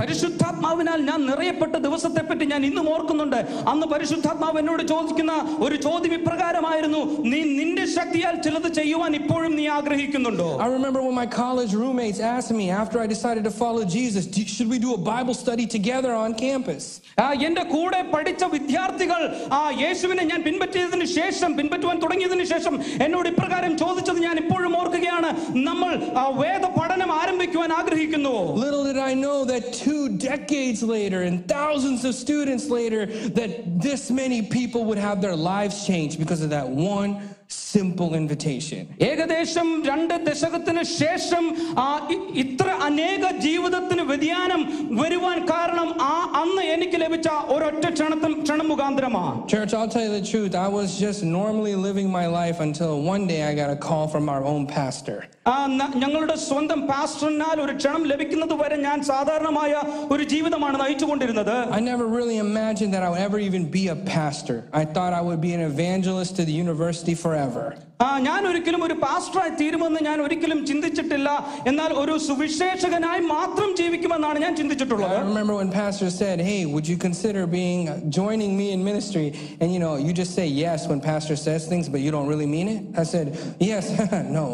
Speaker 3: പരിശുദ്ധാത്മാവിനാൽ ഞാൻ നിറയപ്പെട്ട ദിവസത്തെ പറ്റി ഞാൻ ഇന്നും ഓർക്കുന്നുണ്ട്. അന്ന് പരിശുദ്ധാത്മാവ് എന്നോട് ചോദിക്കുന്ന ഒരു ചോദ്യം ഇപ്രകാരമായിരുന്നു നീ നിന്റെ ശക്തിയാൽ ചിലത് ചെയ്യുവാൻ ഇപ്പോഴും നീ ആഗ്രഹിക്കുന്നുണ്ടോ?
Speaker 2: I remember when my college roommates asked me after I decided to follow Jesus, should should we do a Bible study together on campus?
Speaker 3: ആ, എന്റെ കൂടെ പഠിച്ച വിദ്യാർത്ഥികൾ ആ യേശുവിനെ ഞാൻ പിൻപറ്റിയതിന് ശേഷം പിൻപറ്റുവാൻ തുടങ്ങിയതിന് ശേഷം എന്നോട് ഇപ്രകാരം ചോദിച്ചത് ഞാൻ ഇപ്പോഴും ഓർക്കുകയാണ്. നമ്മൾ ആ, വേദ പഠനം ആരംഭിക്കുവാൻ ആഗ്രഹിക്കുന്നുവോ?
Speaker 2: Little did I know that two decades later and thousands of students later, that this many people would have their lives changed because of that one simple invitation.
Speaker 3: ഏകദേശം രണ്ട് ദശകത്തിന് ശേഷം ആ ഇ- ഇത്ര അനേക ജീവിതത്തിന് വ്യതിയാനം വരുവാൻ കാരണം ആ അന്ന് എനിക്ക് ലഭിച്ച ഒരൊറ്റ ക്ഷണത്തിൽ ക്ഷണം മുഖാന്തരമാ
Speaker 2: Church, I'll tell you the truth. I was just normally living my life until one day I got a call from our own pastor.
Speaker 3: ആ ന- ഞങ്ങളുടെ സ്വന്തം പാസ്റ്ററിനാൽ ഒരു ക്ഷണം ലഭിക്കുന്നത് വരെ ഞാൻ സാധാരണമായ ഒരു ജീവിതമാണ് നയിച്ചുകൊണ്ടിരുന്നത്
Speaker 2: I never really imagined that I would ever even be a pastor. I thought I would be an evangelist to the university forever.
Speaker 3: ആ ഞാൻ ഒരിക്കലും ഒരു പാസ്റ്ററായി തീരുമെന്ന് ഞാൻ ഒരിക്കലും ചിന്തിച്ചിട്ടില്ല എന്നാൽ ഒരു സുവിശേഷകനായി മാത്രം ജീവിക്കുമെന്നാണ് ഞാൻ ചിന്തിച്ചിട്ടുള്ളത്
Speaker 2: I remember when pastor said, "Hey, would you consider being joining me in ministry?" And you know, you just say yes when pastor says things, but you don't really mean it. I said, "Yes, *laughs* no."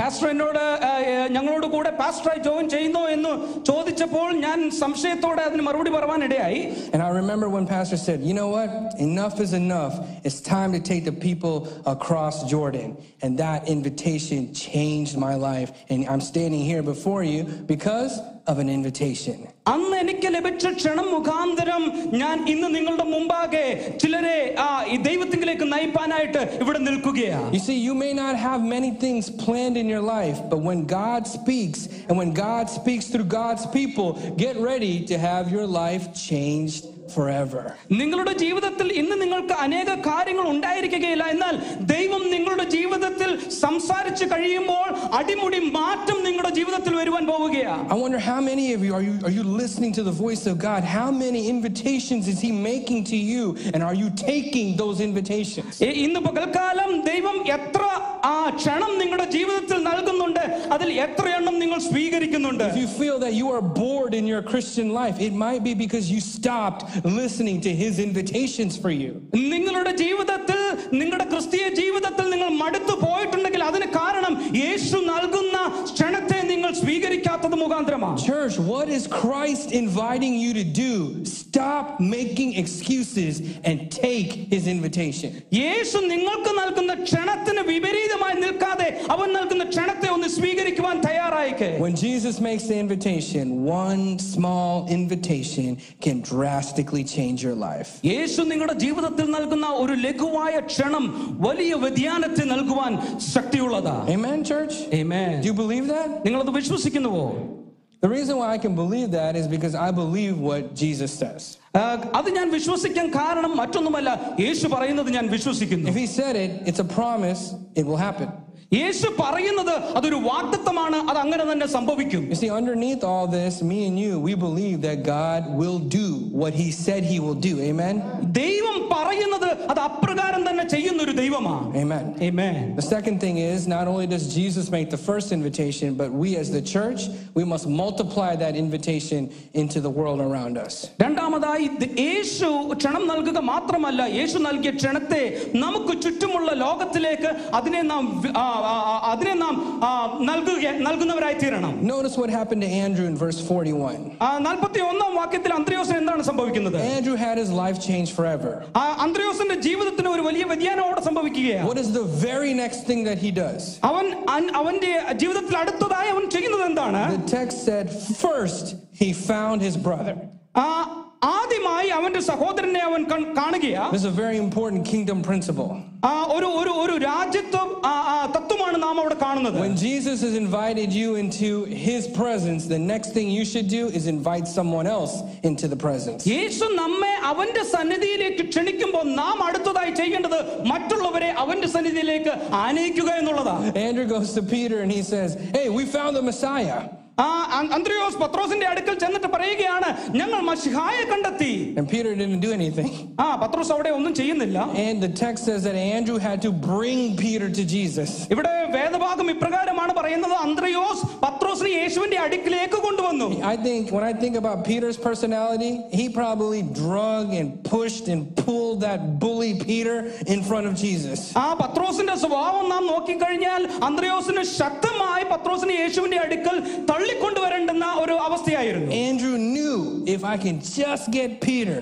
Speaker 3: Pastor എന്നോട് ആ, ഏ, ഞങ്ങളോട് കൂടെ പാസ്റ്ററായി join ചെയ്യുന്നോ എന്ന് ചോദിച്ചപ്പോൾ ഞാൻ സംശയത്തോടെ അതിന് മറുപടി പറയാനിടയായി
Speaker 2: And I remember when pastor said, "You know what? Enough is enough. It's time to take the people across Jordan." And that invitation changed my life. And I'm standing here before you because of an invitation.
Speaker 3: അന്ന് എനിക്ക് ലഭിച്ച ക്ഷണം മുഖാന്തരം ഞാൻ ഇന്ന് നിങ്ങളുടെ മുമ്പാകെ ചിലരെ ആ ഈ ദൈവത്തിങ്കിലേക്ക് നയിപ്പാനായിട്ട് ഇവിടെ നിൽക്കുകയാ
Speaker 2: You see, you may not have many things planned in your life, but when God speaks and when God speaks through God's people, get ready to have your life changed forever.
Speaker 3: നിങ്ങളുടെ ജീവിതത്തിൽ ഇന്ന് നിങ്ങൾക്ക് അനേക കാര്യങ്ങൾ ഉണ്ടായിരിക്കുകയില്ല എന്നാൽ ദൈവം നിങ്ങളുടെ ജീവിതത്തിൽ സംസാരിച്ച് കഴിയുമ്പോൾ അടിമുടി മാറ്റം നിങ്ങളുടെ ജീവിതത്തിൽ വരുവാൻ പോവുകയാ
Speaker 2: I wonder how many of you are you are you listening to the voice of God? How many invitations is he making to you and are you taking those invitations?
Speaker 3: ഏ, ഇന്ന് പകൽക്കാലം ദൈവം എത്ര ആ ക്ഷണം നിങ്ങളുടെ ജീവിതത്തിൽ നൽകുന്നുണ്ട് അതിൽ എത്ര എണ്ണം നിങ്ങൾ സ്വീകരിക്കുന്നുണ്ട്
Speaker 2: If you feel that you are bored in your Christian life, it might be because you stopped listening to his invitations for you.
Speaker 3: നിങ്ങളുടെ ജീവിതത്തിൽ നിങ്ങളുടെ ക്രിസ്തീയ ജീവിതത്തിൽ നിങ്ങൾ മടുത്തു പോയിട്ടുണ്ടെങ്കിൽ അതിന് കാരണം യേശു നൽകുന്ന ക്ഷണത്തെ നിങ്ങൾ സ്വീകരിക്കാത്തത് മുഖാന്തരമാണ്
Speaker 2: Church, what is Christ inviting you to do? Stop making excuses and take his invitation.
Speaker 3: യേശു നിങ്ങൾക്ക് നൽകുന്ന ക്ഷണത്തിന് വിപരീതമായി നിൽക്കാതെ അവൻ നൽകുന്ന ക്ഷണത്തെ ഒന്ന് സ്വീകരിക്കുവാൻ തയ്യാറായിക്കേ
Speaker 2: When Jesus makes the invitation, one small invitation can drastically change your life.
Speaker 3: യേശു നിങ്ങളുടെ ജീവിതത്തിൽ നൽകുന്ന ഒരു ലഘുവായ ക്ഷണം വലിയ വ്യതിയാനത്തെ നൽകുവാൻ ശക്തിയുള്ളതാ
Speaker 2: Amen, church?
Speaker 3: Amen.
Speaker 2: Do you believe that?
Speaker 3: നിങ്ങളത് വിശ്വസിക്കുന്നുവോ
Speaker 2: The reason why I can believe that is because I believe what Jesus says.
Speaker 3: ആ, അത് ഞാൻ വിശ്വസിക്കാൻ കാരണം മറ്റൊന്നുമല്ല യേശു പറയുന്നത് ഞാൻ വിശ്വസിക്കുന്നു
Speaker 2: If he said it, it's a promise, it will happen.
Speaker 3: യേശു പറയുന്നത് അതൊരു വാഗ്ദത്തമാണ് അത് അങ്ങനെ തന്നെ സംഭവിക്കും
Speaker 2: You see, underneath all this, me and you, we believe that God will do what he said he will do. Amen?
Speaker 3: ദൈവം പറയുന്നത് അത് അപ്രകാരം തന്നെ ചെയ്യുന്ന ഒരു ദൈവമാണ്
Speaker 2: Amen.
Speaker 3: Amen.
Speaker 2: The second thing is, not only does Jesus make the first invitation, but we as the church, we must multiply that invitation into the world around us.
Speaker 3: രണ്ടാമതായി the- യേശു ക്ഷണം നൽകുക മാത്രമല്ല യേശു നൽകിയ ക്ഷണത്തെ നമുക്ക് ചുറ്റുമുള്ള ലോകത്തിലേക്ക് അതിനെ നാം വി- ആ, ആ, ആ, അതിനെ നാം ആ, നൽകുക നൽകുന്നവരായി തീരണം
Speaker 2: Notice what happened to Andrew in verse 41.
Speaker 3: നാൽപ്പത്തി ഒന്നാം വാക്യത്തിൽ അന്ത്രയോസിന് എന്താണ് സംഭവിക്കുന്നത്
Speaker 2: Andrew had his life changed forever.
Speaker 3: ആ അന്ത്രയോസിന്റെ ജീവിതത്തിന് ഒരു വലിയ വ്യതിയാനം അവിടെ സംഭവിക്കുകയാണ്
Speaker 2: What is the very next thing that he does?
Speaker 3: അവൻ അൻ- അവന്റെ ജീവിതത്തിൽ അടുത്തതായി അവൻ ചെയ്യുന്നത് എന്താണ്
Speaker 2: The text said, first he found his brother.
Speaker 3: ആ, ആദ്യമായി അവന്റെ സഹോദരനെ അവൻ കൺ- കാണുകയാ
Speaker 2: This is a very important kingdom principle.
Speaker 3: ആ ഒരു ഒരു ഒരു രാജ്യത്വം ആ, ആ, തത്വമാണ് നാം അവിടെ കാണുന്നത്
Speaker 2: When Jesus has invited you into his presence, the next thing you should do is invite someone else into the presence.
Speaker 3: യേശു നമ്മെ അവന്റെ സന്നിധിയിലേക്ക് ക്ഷണിക്കുമ്പോൾ നാം അടുത്തതായി ചെയ്യേണ്ടത് മറ്റുള്ളവരെ അവന്റെ സന്നിധിയിലേക്ക് ആനയിക്കുക എന്നുള്ളതാ
Speaker 2: Andrew goes to Peter and he says, Hey, we found the Messiah.
Speaker 3: ആ അ- അന്ത്രയോസ് പത്രോസിന്റെ അടുക്കൽ ചെന്നിട്ട് പറയുകയാണ് ഞങ്ങൾ മഷിഹായെ കണ്ടെത്തി
Speaker 2: And Peter didn't do anything.
Speaker 3: ആ പത്രോസ് അവിടെ ഒന്നും ചെയ്യുന്നില്ല
Speaker 2: And the text says that Andrew had to bring Peter to Jesus.
Speaker 3: ഇവിടെ വേദഭാഗം ഇപ്രകാരമാണ് പറയുന്നത് അന്ത്രയോസ് പത്രോസിനെ യേശുവിന്റെ അടുക്കിലേക്ക് കൊണ്ടുവന്നു
Speaker 2: I think when I think about Peter's personality, he probably drug and pushed and pulled that bully Peter in front of Jesus.
Speaker 3: ആ പത്രോസിന്റെ സ്വഭാവം നാം നോക്കിക്കഴിഞ്ഞാൽ അന്ത്രയോസിന് ശക്തമായി പത്രോസിനെ യേശുവിന്റെ അടുക്കൽ തള്ളിക്കൊണ്ടുവരേണ്ടുന്ന ഒരു അവസ്ഥയായിരുന്നു
Speaker 2: Andrew knew if I can just get Peter,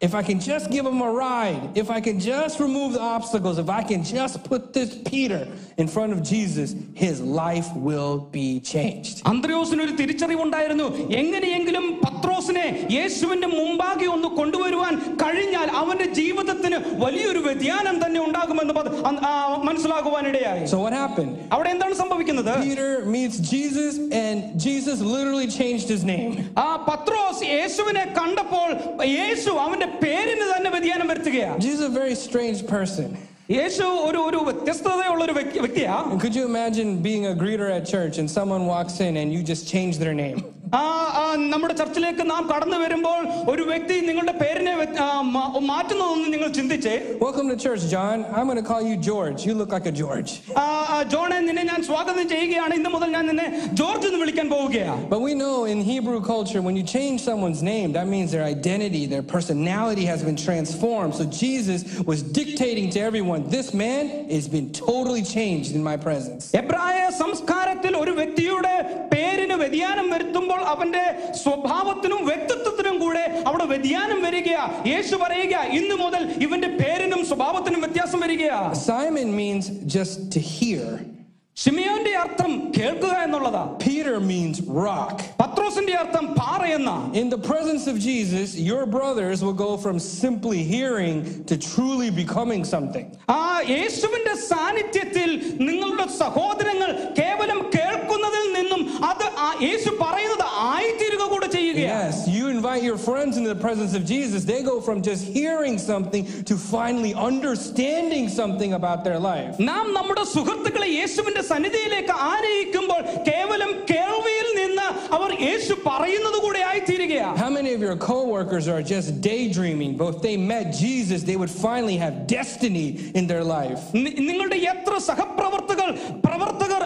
Speaker 2: if I can just give him a ride, if I can just remove the obstacles, if I can just put this Peter in front of Jesus, his life will be changed.
Speaker 3: അന്ത്രയോസിന് ഒരു തിരിച്ചറിവുണ്ടായിരുന്നു എങ്ങനെയെങ്കിലും പത്രോസിനെ യേശുവിന്റെ മുമ്പാകെ ഒന്ന് കൊണ്ടുവരുവാൻ കഴിഞ്ഞാൽ അവന്റെ ജീവിതത്തിന് വലിയൊരു വ്യതിയാനം തന്നെ ഉണ്ടാകുമെന്ന് പത്- അ- ആ, മനസ്സിലാകുവാനിടയായി
Speaker 2: So what happened?
Speaker 3: അവിടെ എന്താണ് സംഭവിക്കുന്നത്
Speaker 2: Peter meets Jesus, and Jesus literally changed his name.
Speaker 3: ആ പത്രോസ് യേശുവിനെ കണ്ടപ്പോൾ യേശു അവന്റെ പേരിന് തന്നെ വ്യതിയാനം വരുത്തുകയാണ്
Speaker 2: Jesus is a very strange person.
Speaker 3: യേശു ഒരു ഒരു വ്യത്യസ്തതയുള്ള ഒരു വ്യക്തി- വ്യക്തിയാ
Speaker 2: And could you imagine being a greeter at church and someone walks in and you just change their name?
Speaker 3: ആ ആ, നമ്മുടെ ചർച്ചിലേക്ക് നാം കടന്നു വരുമ്പോൾ ഒരു വ്യക്തി നിങ്ങളുടെ പേരിനെ വ്യ- ആ, മാ- മാറ്റുന്നതൊന്നും നിങ്ങൾ ചിന്തിച്ചേ
Speaker 2: Welcome to church, John. I'm going to call you George. You look like a George.
Speaker 3: ആ, ആ, ജോണെ നിന്നെ ഞാൻ സ്വാഗതം ചെയ്യുകയാണ് ഇന്ന് മുതൽ ഞാൻ നിന്നെ ജോർജ് എന്ന് വിളിക്കാൻ പോവുകയാണ്
Speaker 2: But we know in Hebrew culture, when you change someone's name, that means their identity, their personality has been transformed. So Jesus was dictating to everyone, this man has been totally changed in my presence.
Speaker 3: എബ്രായ സംസ്കാരത്തിൽ ഒരു വ്യക്തിയുടെ പേരിന് വ്യതിയാനം വരുത്തുമ്പോൾ അവന്റെ സ്വഭാവത്തിനും വ്യക്തിത്വത്തിനും കൂടെ അവിടെ വ്യതിയാനം വരികയാ. യേശു പറയുക ഇന്ന് മുതൽ ഇവന്റെ പേരിനും സ്വഭാവത്തിനും വ്യത്യാസം വരികയാ.
Speaker 2: Simon means just to hear
Speaker 3: ഷിമിയോന്റെ അർത്ഥം കേൾക്കുക എന്നുള്ളതാ.
Speaker 2: Peter means rock.
Speaker 3: പത്രോസിന്റെ അർത്ഥം പാറ എന്ന.
Speaker 2: In the presence of Jesus, your brothers will go from simply hearing to truly becoming something.
Speaker 3: ആ യേശുവിന്റെ സാന്നിധ്യത്തിൽ നിങ്ങളുടെ സഹോദരങ്ങൾ
Speaker 2: presence of Jesus, they go from just hearing something to finally understanding something about their life.
Speaker 3: നാം നമ്മുടെ സുഹൃത്തുക്കളെ യേശുവിന്റെ സന്നിധിയിലേക്ക് ആനയിക്കുമ്പോൾ കേവലം കേൾവിയിൽ നിന്ന് അവർ യേശു പറയുന്നത് കൂടെ ആയിത്തീരുകയാണ്
Speaker 2: How many of your coworkers are just daydreaming, but if they met Jesus, they would finally have destiny in their life?
Speaker 3: നി- നിങ്ങളുടെ എത്ര സഹപ്രവർത്തകർ പ്രവർത്തകർ ആ ആ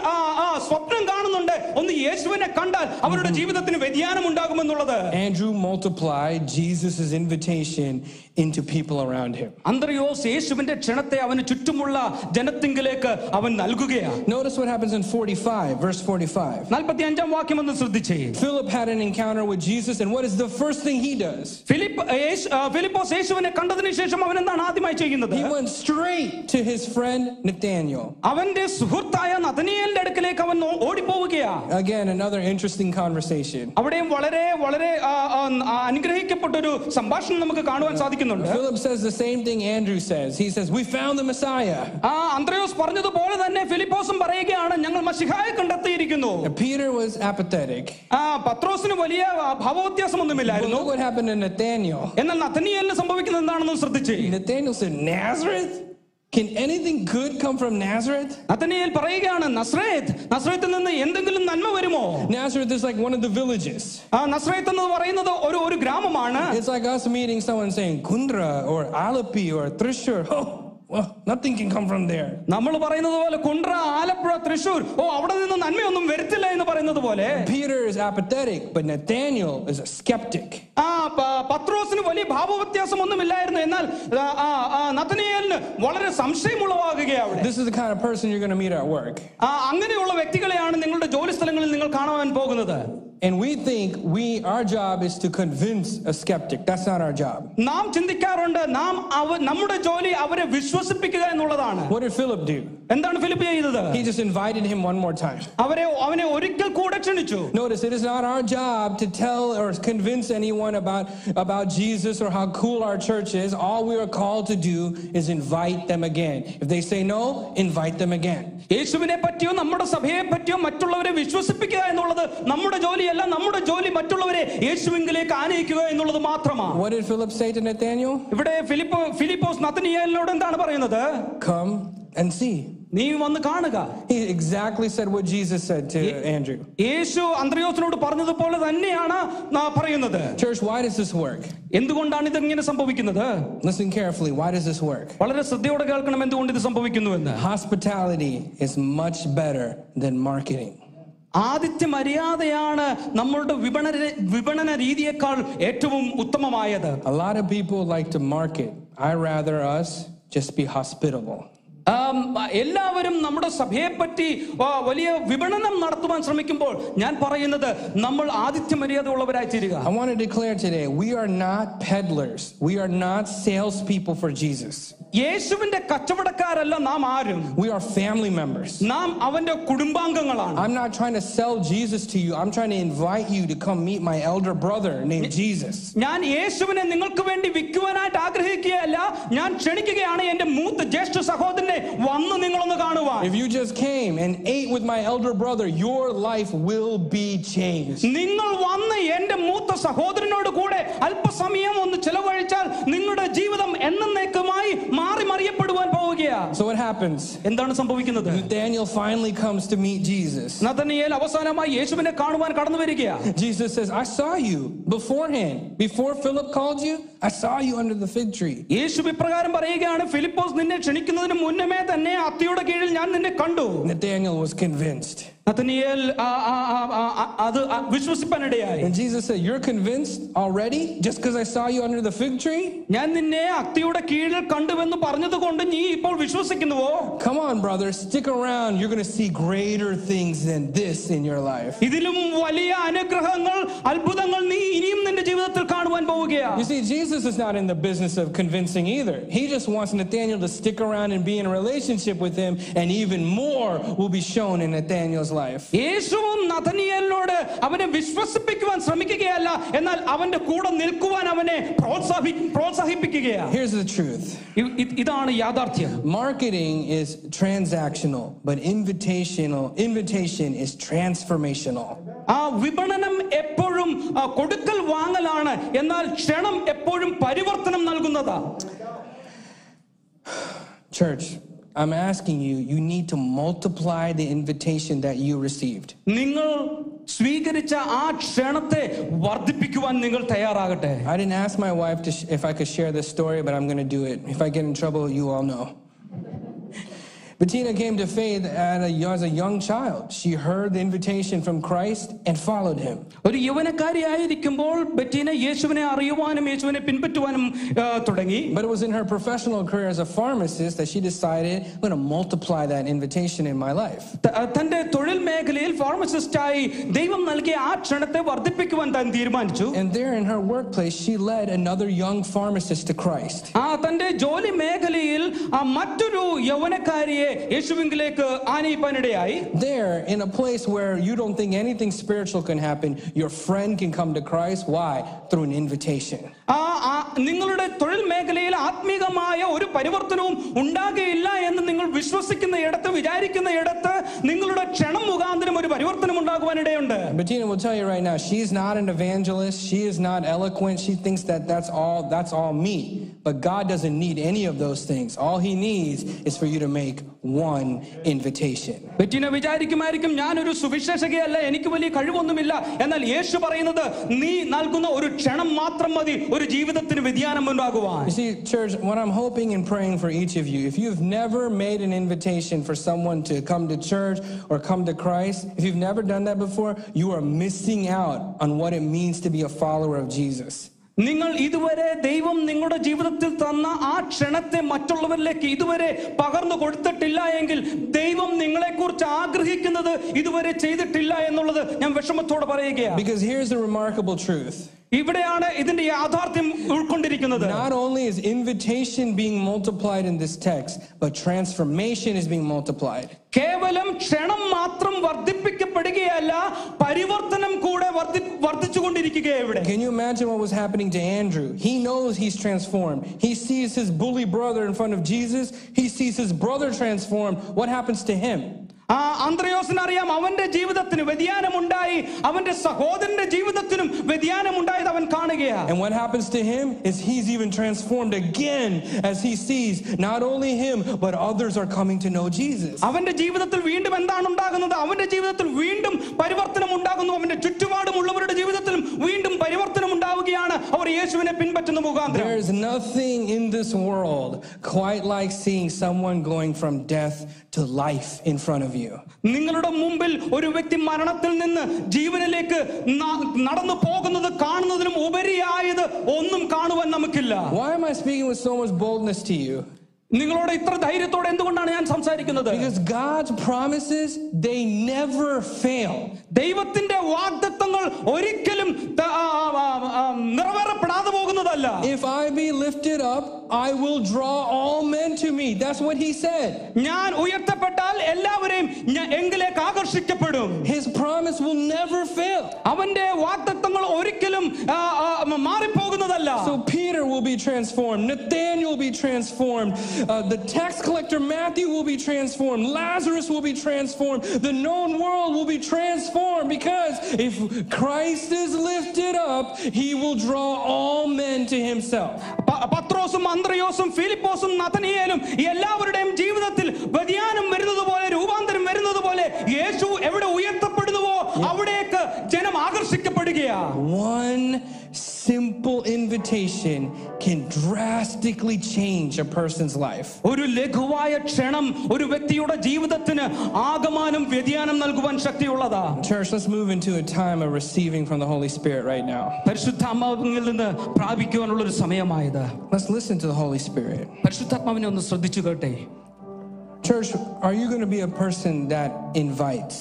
Speaker 3: സ്വപ്നം കാണുന്നുണ്ട് ഒന്ന് യേശുവിനെ കണ്ടാൽ അവരുടെ ജീവിതത്തിന് വ്യതിയാനം ഉണ്ടാകുമെന്നുള്ളത്
Speaker 2: Andrew multiplied Jesus' invitation into people around him.
Speaker 3: അന്ത്രയോസ് യേശുവിന്റെ ക്ഷണത്തെ അവന് ചുറ്റുമുള്ള ജനത്തിങ്കിലേക്ക് അവൻ നൽകുകയാണ്
Speaker 2: Notice what happens in 45, verse 45.
Speaker 3: നാൽപ്പത്തി അഞ്ചാം വാക്യം ഒന്ന് ശ്രദ്ധിച്ചേ
Speaker 2: Philip had an encounter with Jesus, and what is the first thing he does?
Speaker 3: Philip യേശു- ആ, ഫിലിപ്പോസ് യേശുവിനെ കണ്ടതിന് ശേഷം അവൻ എന്താണ് ആദ്യമായി ചെയ്യുന്നത്
Speaker 2: He went straight to his friend Nathaniel.
Speaker 3: അവന്റെ സുഹൃത്തായ നദനിയലിന്റെ അടുക്കലേക്ക് അവൻ no- ഓടിപ്പോവുകയാ
Speaker 2: Again, another interesting conversation.
Speaker 3: അവിടെയും വളരെ വളരെ ആ, ആ, ആ, അനുഗ്രഹിക്കപ്പെട്ട ഒരു സംഭാഷണം നമുക്ക് കാണുവാൻ സാധിക്കുന്നുണ്ട്
Speaker 2: Philip says the same thing Andrew says. He says, We found the Messiah.
Speaker 3: ആ അന്ത്രയോസ് പറഞ്ഞതുപോലെ തന്നെ ഫിലിപ്പോസും പറയുകയാണ് ഞങ്ങൾ മഷിഹായെ കണ്ടെത്തിയിരിക്കുന്നു
Speaker 2: And Peter was apathetic.
Speaker 3: ആ പത്രോസിന് വലിയ ആ,
Speaker 2: But
Speaker 3: ഭാവവ്യത്യാസമൊന്നുമില്ലായിരുന്നു
Speaker 2: look what happened to Nathaniel.
Speaker 3: എന്നാൽ നഥനിയലിന് സംഭവിക്കുന്നത് എന്താണെന്ന് ശ്രദ്ധിച്ചേ
Speaker 2: Nathaniel said, Nazareth? Can anything good come from Nazareth? Nazareth is like one of the villages. It's like us meeting someone saying Kundra or Alleppey or Thrissur. *laughs* Oh, well, nothing can come from there.
Speaker 3: നമ്മൾ പറയുന്നത് പോലെ കുണ്ട്ര ആലപ്പുഴ തൃശൂർ ഓ അവിടെ നിന്ന് നന്മയൊന്നും വരുത്തില്ല എന്ന് പറയുന്നത് പോലെ
Speaker 2: Peter is apathetic, but Nathaniel is a skeptic.
Speaker 3: ആ പ- പത്രോസിന് വലിയ ഭാവവ്യത്യാസം ഒന്നുമില്ലായിരുന്നു എന്നാൽ ആ, ആ, ആ, നഥനിയേലിന് വളരെ സംശയമുളവാകുകയാണ് അവിടെ
Speaker 2: This is the kind of person you're going to meet at work.
Speaker 3: ആ അങ്ങനെയുള്ള വ്യക്തികളെയാണ് നിങ്ങളുടെ ജോലി സ്ഥലങ്ങളിൽ നിങ്ങൾ കാണുവാൻ പോകുന്നത്
Speaker 2: And we think we our job is to convince a skeptic. That's not our job.
Speaker 3: നാം ചിന്തിക്കാറുണ്ട് നാം അവ നമ്മുടെ ജോലി അവരെ വിശ്വസിപ്പിക്കുക എന്നുള്ളതാണ്
Speaker 2: What did Philip do?
Speaker 3: എന്താണ് ഫിലിപ്പ് ചെയ്തത്
Speaker 2: He just invited him one more time.
Speaker 3: അവരെ അവനെ ഒരിക്കൽ കൂടെ ക്ഷണിച്ചു
Speaker 2: Notice it is not our job to tell or convince anyone about, about Jesus or how cool our church is. All we are called to do is invite them again. If they say no, invite them again.
Speaker 3: യേശുവിനെ പറ്റിയോ നമ്മുടെ സഭയെ പറ്റിയോ മറ്റുള്ളവരെ വിശ്വസിപ്പിക്കുക എന്നുള്ളത് നമ്മുടെ ജോലിയല്ല നമ്മുടെ ജോലി മറ്റുള്ളവരെ യേശുവിങ്കിലേക്ക് ആനയിക്കുക എന്നുള്ളത് മാത്രമാണ്
Speaker 2: What did Philip say to Nathaniel?
Speaker 3: ഇവിടെ ഫിലിപ്പോ ഫിലിപ്പോസ് നത്തനിയേലിനോട് എന്താണ് പറയുന്നത്
Speaker 2: Come and see.
Speaker 3: നീ വന്ന് കാണുക
Speaker 2: He exactly said what Jesus said to Andrew.
Speaker 3: യേശു അന്ത്രയോസിനോട് പറഞ്ഞതുപോലെ തന്നെയാണ് നാ പറയുന്നത്
Speaker 2: Church, why does this work?
Speaker 3: എന്തുകൊണ്ടാണ് ഇതിങ്ങനെ സംഭവിക്കുന്നത്
Speaker 2: Listen carefully. Why does this work?
Speaker 3: വളരെ ശ്രദ്ധയോടെ കേൾക്കണം എന്തുകൊണ്ട് ഇത് സംഭവിക്കുന്നുവെന്ന്
Speaker 2: Hospitality is much better than marketing.
Speaker 3: Aditya മര്യാദയാണ് നമ്മളുടെ വിപണന വിപണന രീതിയേക്കാൾ ഏറ്റവും ഉത്തമമായത്
Speaker 2: A lot of people like to market. I rather us just be hospitable.
Speaker 3: ആം, എല്ലാവരും നമ്മുടെ സഭയെ പറ്റി ആ, വലിയ വിപണനം നടത്തുവാൻ ശ്രമിക്കുമ്പോൾ ഞാൻ പറയുന്നത് നമ്മൾ ആദിത്യ മര്യാദ ഉള്ളവരായി തീരുക
Speaker 2: I want to declare today we are not peddlers. We are not salespeople for Jesus.
Speaker 3: യേശുവിന്റെ കച്ചവടക്കാരല്ല നാം ആരും
Speaker 2: We are family members.
Speaker 3: നാം അവന്റെ കുടുംബാംഗങ്ങളാണ്
Speaker 2: I'm not trying to sell Jesus to you. I'm trying to invite you to come meet my elder brother named Jesus.
Speaker 3: ഞാൻ യേശുവിനെ നിങ്ങൾക്ക് വേണ്ടി വിൽക്കുവാനായിട്ട് ആഗ്രഹിക്കുകയല്ല ഞാൻ ക്ഷണിക്കുകയാണ് എന്റെ മൂത്ത ജ്യേഷ്ഠ സഹോദരനെ വന്ന് നിങ്ങളൊന്ന് കാണുവാൻ
Speaker 2: If you just came and ate with my elder brother, your life will be changed.
Speaker 3: നിങ്ങൾ വന്ന് എന്റെ മൂത്ത സഹോദരനോട് കൂടെ അല്പസമയം ഒന്ന് ചെലവഴിച്ചാൽ നിങ്ങളുടെ ജീവിതം എന്നേക്കുമായി മാറി മറിയപ്പെടുവാൻ പോവുകയാ
Speaker 2: so what happens? Nathaniel finally comes to meet Jesus. Jesus says, I saw you beforehand. Before Philip called you, I saw you under the fig tree.
Speaker 3: Yeshu
Speaker 2: Nathaniel was convinced.
Speaker 3: Nathaniel,
Speaker 2: and Jesus said, You're convinced already just because I saw you under the fig tree? Come on, brother, stick around. You're going to see greater things than this in your life. You see, Jesus is not in the business of convincing either. He just wants Nathaniel to stick around and be in a relationship with him, and even more will be shown in Nathaniel's life.
Speaker 3: യേശുവും നഥനിയേലിനോട് അവനെ വിശ്വസിപ്പിക്കുവാൻ ശ്രമിക്കുകയല്ല എന്നാൽ അവന്റെ കൂടെ നിൽക്കുവാൻ അവനെ പ്രോത്സാഹി പ്രോത്സാഹിപ്പിക്കുകയാ
Speaker 2: Here's the truth
Speaker 3: E- E- ഇതാണ് യാഥാർത്ഥ്യം
Speaker 2: marketing is transactional, but invitational invitation is transformational.
Speaker 3: ആ വിപണനം എപ്പോഴും ആ, കൊടുക്കൽ വാങ്ങലാണ് എന്നാൽ ക്ഷണം എപ്പോഴും പരിവർത്തനം നൽകുന്നതാ
Speaker 2: Church, I'm asking you, you need to multiply the invitation that you received.
Speaker 3: നിങ്ങൾ സ്വീകരിച്ച ആ ക്ഷണത്തെ വർദ്ധിപ്പിക്കുവാൻ നിങ്ങൾ തയ്യാറാകട്ടെ
Speaker 2: I didn't ask my wife to sh- if I could share this story, but I'm going to do it. If I get in trouble, you all know. Bettina came to faith at a, as a young child. She heard the invitation from Christ and followed him.
Speaker 3: ഒരു യൗവനക്കാരിയായിരിക്കുമ്പോൾ ബെറ്റീന യേശുവിനെ അറിയുവാനും യേശുവിനെ പിൻപറ്റുവാനും ആ, തുടങ്ങി
Speaker 2: But it was in her professional career as a pharmacist that she decided, I'm going to multiply that invitation in my life.
Speaker 3: ത- തന്റെ തൊഴിൽ മേഖലയിൽ ഫാർമസിസ്റ്റായി ദൈവം നൽകിയ ആ ക്ഷണത്തെ വർദ്ധിപ്പിക്കുവാൻ താൻ തീരുമാനിച്ചു
Speaker 2: And there in her workplace, she led another young pharmacist to Christ.
Speaker 3: ആ തന്റെ ജോലി മേഖലയിൽ ആ മറ്റൊരു യൗവനക്കാരിയെ യേശുവിങ്കിലേക്ക് ആനയിപ്പാനിടയായി
Speaker 2: There, in a place where you don't think anything spiritual can happen, your friend can come to Christ. Why? Through an invitation.
Speaker 3: ആ ആ നിങ്ങളുടെ തൊഴിൽ മേഖലയിൽ ആത്മീകമായ ഒരു പരിവർത്തനവും ഉണ്ടാകുകയില്ല എന്ന് നിങ്ങൾ വിശ്വസിക്കുന്ന ഇടത്ത് വിചാരിക്കുന്ന ഇടത്ത് നിങ്ങളുടെ ക്ഷണം മുഖാന്തരം ഒരു പരിവർത്തനം ഉണ്ടാകുവാനിടയുണ്ട്
Speaker 2: Bettina will tell you right now, she's not an evangelist. She is not eloquent. She thinks that that's all, that's all me. But God doesn't need any of those things. All he needs is for you to make one invitation.
Speaker 3: ബെറ്റിന വിചാരിക്കുമായിരിക്കും ഞാനൊരു സുവിശേഷകയല്ല എനിക്ക് വലിയ കഴിവൊന്നുമില്ല എന്നാൽ യേശു പറയുന്നത് നീ നൽകുന്ന ഒരു ക്ഷണം മാത്രം മതി ഒരു ജീവിതത്തിന് വ്യതിയാനം ഉണ്ടാകുവാൻ
Speaker 2: You see, church, what I'm hoping and praying for each of you, if you've never made an invitation for someone to come to church or come to Christ, if you've never done that before, you are missing out on what it means to be a follower of Jesus.
Speaker 3: നിങ്ങൾ ഇതുവരെ ദൈവം നിങ്ങളുടെ ജീവിതത്തിൽ തന്ന ആ ക്ഷണത്തെ മറ്റുള്ളവരിലേക്ക് ഇതുവരെ പകർന്നു കൊടുത്തിട്ടില്ല എങ്കിൽ ദൈവം നിങ്ങളെക്കുറിച്ച് ആഗ്രഹിക്കുന്നത് ഇതുവരെ ചെയ്തിട്ടില്ല എന്നുള്ളത് ഞാൻ വിഷമത്തോടെ പറയുകയാണ്
Speaker 2: Because here's the remarkable truth.
Speaker 3: ഇവിടെയാണ് ഇതിന്റെ യാഥാർത്ഥ്യം ഉൾക്കൊണ്ടിരിക്കുന്നത്
Speaker 2: Not only is invitation being multiplied in this text, but transformation is being multiplied.
Speaker 3: കേവലം ക്ഷണം മാത്രം വർദ്ധിപ്പിക്കപ്പെടുകയല്ല പരിവർത്തനം കൂടെ വർദ്ധി വർദ്ധിച്ചുകൊണ്ടിരിക്കുകയാണ് ഇവിടെ
Speaker 2: Can you imagine what was happening to Andrew? He knows he's transformed. He sees his bully brother in front of Jesus. He sees his brother transformed. What happens to him?
Speaker 3: ആ അന്ത്രയോസിന് അറിയാം അവന്റെ ജീവിതത്തിന് വ്യതിയാനമുണ്ടായി അവന്റെ സഹോദരന്റെ ജീവിതത്തിനും വ്യതിയാനമുണ്ടായത് അവൻ കാണുകയാണ്
Speaker 2: And what happens to him is he's even transformed again as he sees not only him, but others are coming to know Jesus.
Speaker 3: അവന്റെ ജീവിതത്തിൽ വീണ്ടും എന്താണ് ഉണ്ടാകുന്നത് അവന്റെ ജീവിതത്തിൽ വീണ്ടും പരിവർത്തനം ഉണ്ടാകുന്നു അവന്റെ ചുറ്റുപാടുമുള്ളവരുടെ ജീവിതത്തിലും വീണ്ടും പരിവർത്തനം ഉണ്ടാവുകയാണ് അവർ യേശുവിനെ പിൻപറ്റുന്ന മുഖാന്തരം
Speaker 2: There's nothing in this world quite like seeing someone going from death to life in front of you.
Speaker 3: നിങ്ങളുടെ മുമ്പിൽ ഒരു വ്യക്തി മരണത്തിൽ നിന്ന് ജീവനിലേക്ക് നടന്നു പോകുന്നത് കാണുന്നതിനും ഉപരിയായത് ഒന്നും കാണുവാൻ നമുക്കില്ല
Speaker 2: Why am I speaking with so much boldness to you?
Speaker 3: നിങ്ങളോട് ഇത്ര ധൈര്യത്തോടെ എന്തുകൊണ്ടാണ് ഞാൻ സംസാരിക്കുന്നത്
Speaker 2: Because God's promises, they never fail.
Speaker 3: ദൈവത്തിന്റെ വാഗ്ദത്തങ്ങൾ ഒരിക്കലും ത- ആ, ആ, ആ, നിറവേറപ്പെടാതെ പോകുന്നതല്ല
Speaker 2: If I be lifted up, I will draw all men to me. That's what he said.
Speaker 3: ഞാൻ ഉയർത്തപ്പെട്ടാൽ എല്ലാവരെയും ഞാൻ എങ്കിലേക്ക് ആകർഷിക്കപ്പെടും
Speaker 2: His promise will never fail.
Speaker 3: അവന്റെ വാഗ്ദത്തങ്ങൾ ഒരിക്കലും ആ, ആ, മാറിപ്പോകുന്നതല്ല
Speaker 2: So Peter will be transformed. Nathaniel will be transformed. Uh, the tax collector Matthew will be transformed. Lazarus will be transformed. The known world will be transformed because if Christ is lifted up, he will draw all men to himself.
Speaker 3: പ- പത്രോസും അന്ത്രയോസും ഫിലിപ്പോസും നഥനിയേലും ഈ എല്ലാവരുടെയും ജീവിതത്തിൽ വ്യതിയാനം വരുന്നത് പോലെ രൂപാന്തരം വരുന്നത് പോലെ യേശു എവിടെ ഉയർത്തപ്പെടുന്നുവോ അവിടേക്ക് ജനം ആകർഷിക്കപ്പെടുകയാ
Speaker 2: One simple invitation can drastically change a person's life.
Speaker 3: ഒരു ലഘുവായ ക്ഷണം ഒരു വ്യക്തിയുടെ ജീവിതത്തിന് ആകമാനം വ്യതിയാനം നൽകുവാൻ ശക്തിയുള്ളതാ
Speaker 2: Church, let's move into a time of receiving from the Holy Spirit right now.
Speaker 3: പരിശുദ്ധാത്മാവിൽ നിന്ന് പ്രാപിക്കുവാനുള്ള ഒരു സമയമായത്
Speaker 2: Let's listen to the Holy Spirit.
Speaker 3: പരിശുദ്ധാത്മാവിനെ ഒന്ന് ശ്രദ്ധിച്ചു കേട്ടെ
Speaker 2: Church, are you going to be a person that invites?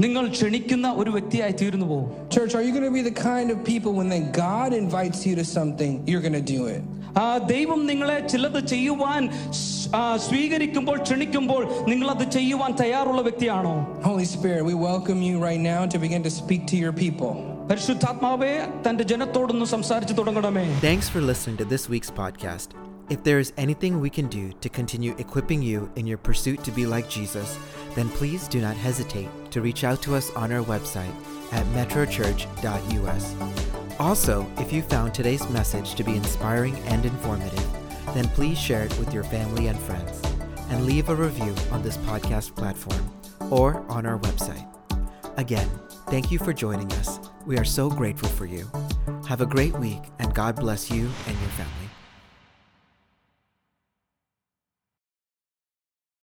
Speaker 3: നിങ്ങൾ ക്ഷണിക്കുന്ന ഒരു വ്യക്തിയായി തീർന്നു പോകും
Speaker 2: Church, are you going to be the kind of people when then God invites you to something, you're going to do it?
Speaker 3: ആ ദൈവം നിങ്ങളെ ചിലത് ചെയ്യുവാൻ സ്- ആ, സ്വീകരിക്കുമ്പോൾ ക്ഷണിക്കുമ്പോൾ നിങ്ങൾ അത് ചെയ്യുവാൻ തയ്യാറുള്ള വ്യക്തിയാണോ
Speaker 2: Holy Spirit, we welcome you right now to begin to speak to your people.
Speaker 3: പരിശുദ്ധാത്മാവേ തന്റെ ജനത്തോടൊന്ന് സംസാരിച്ചു തുടങ്ങണമേ
Speaker 1: Thanks for listening to this week's podcast. If there is anything we can do to continue equipping you in your pursuit to be like Jesus, then please do not hesitate to reach out to us on our website at metrochurch.us. Also, if you found today's message to be inspiring and informative, then please share it with your family and friends and leave a review on this podcast platform or on our website. Again, thank you for joining us. We are so grateful for you. Have a great week and God bless you and your family.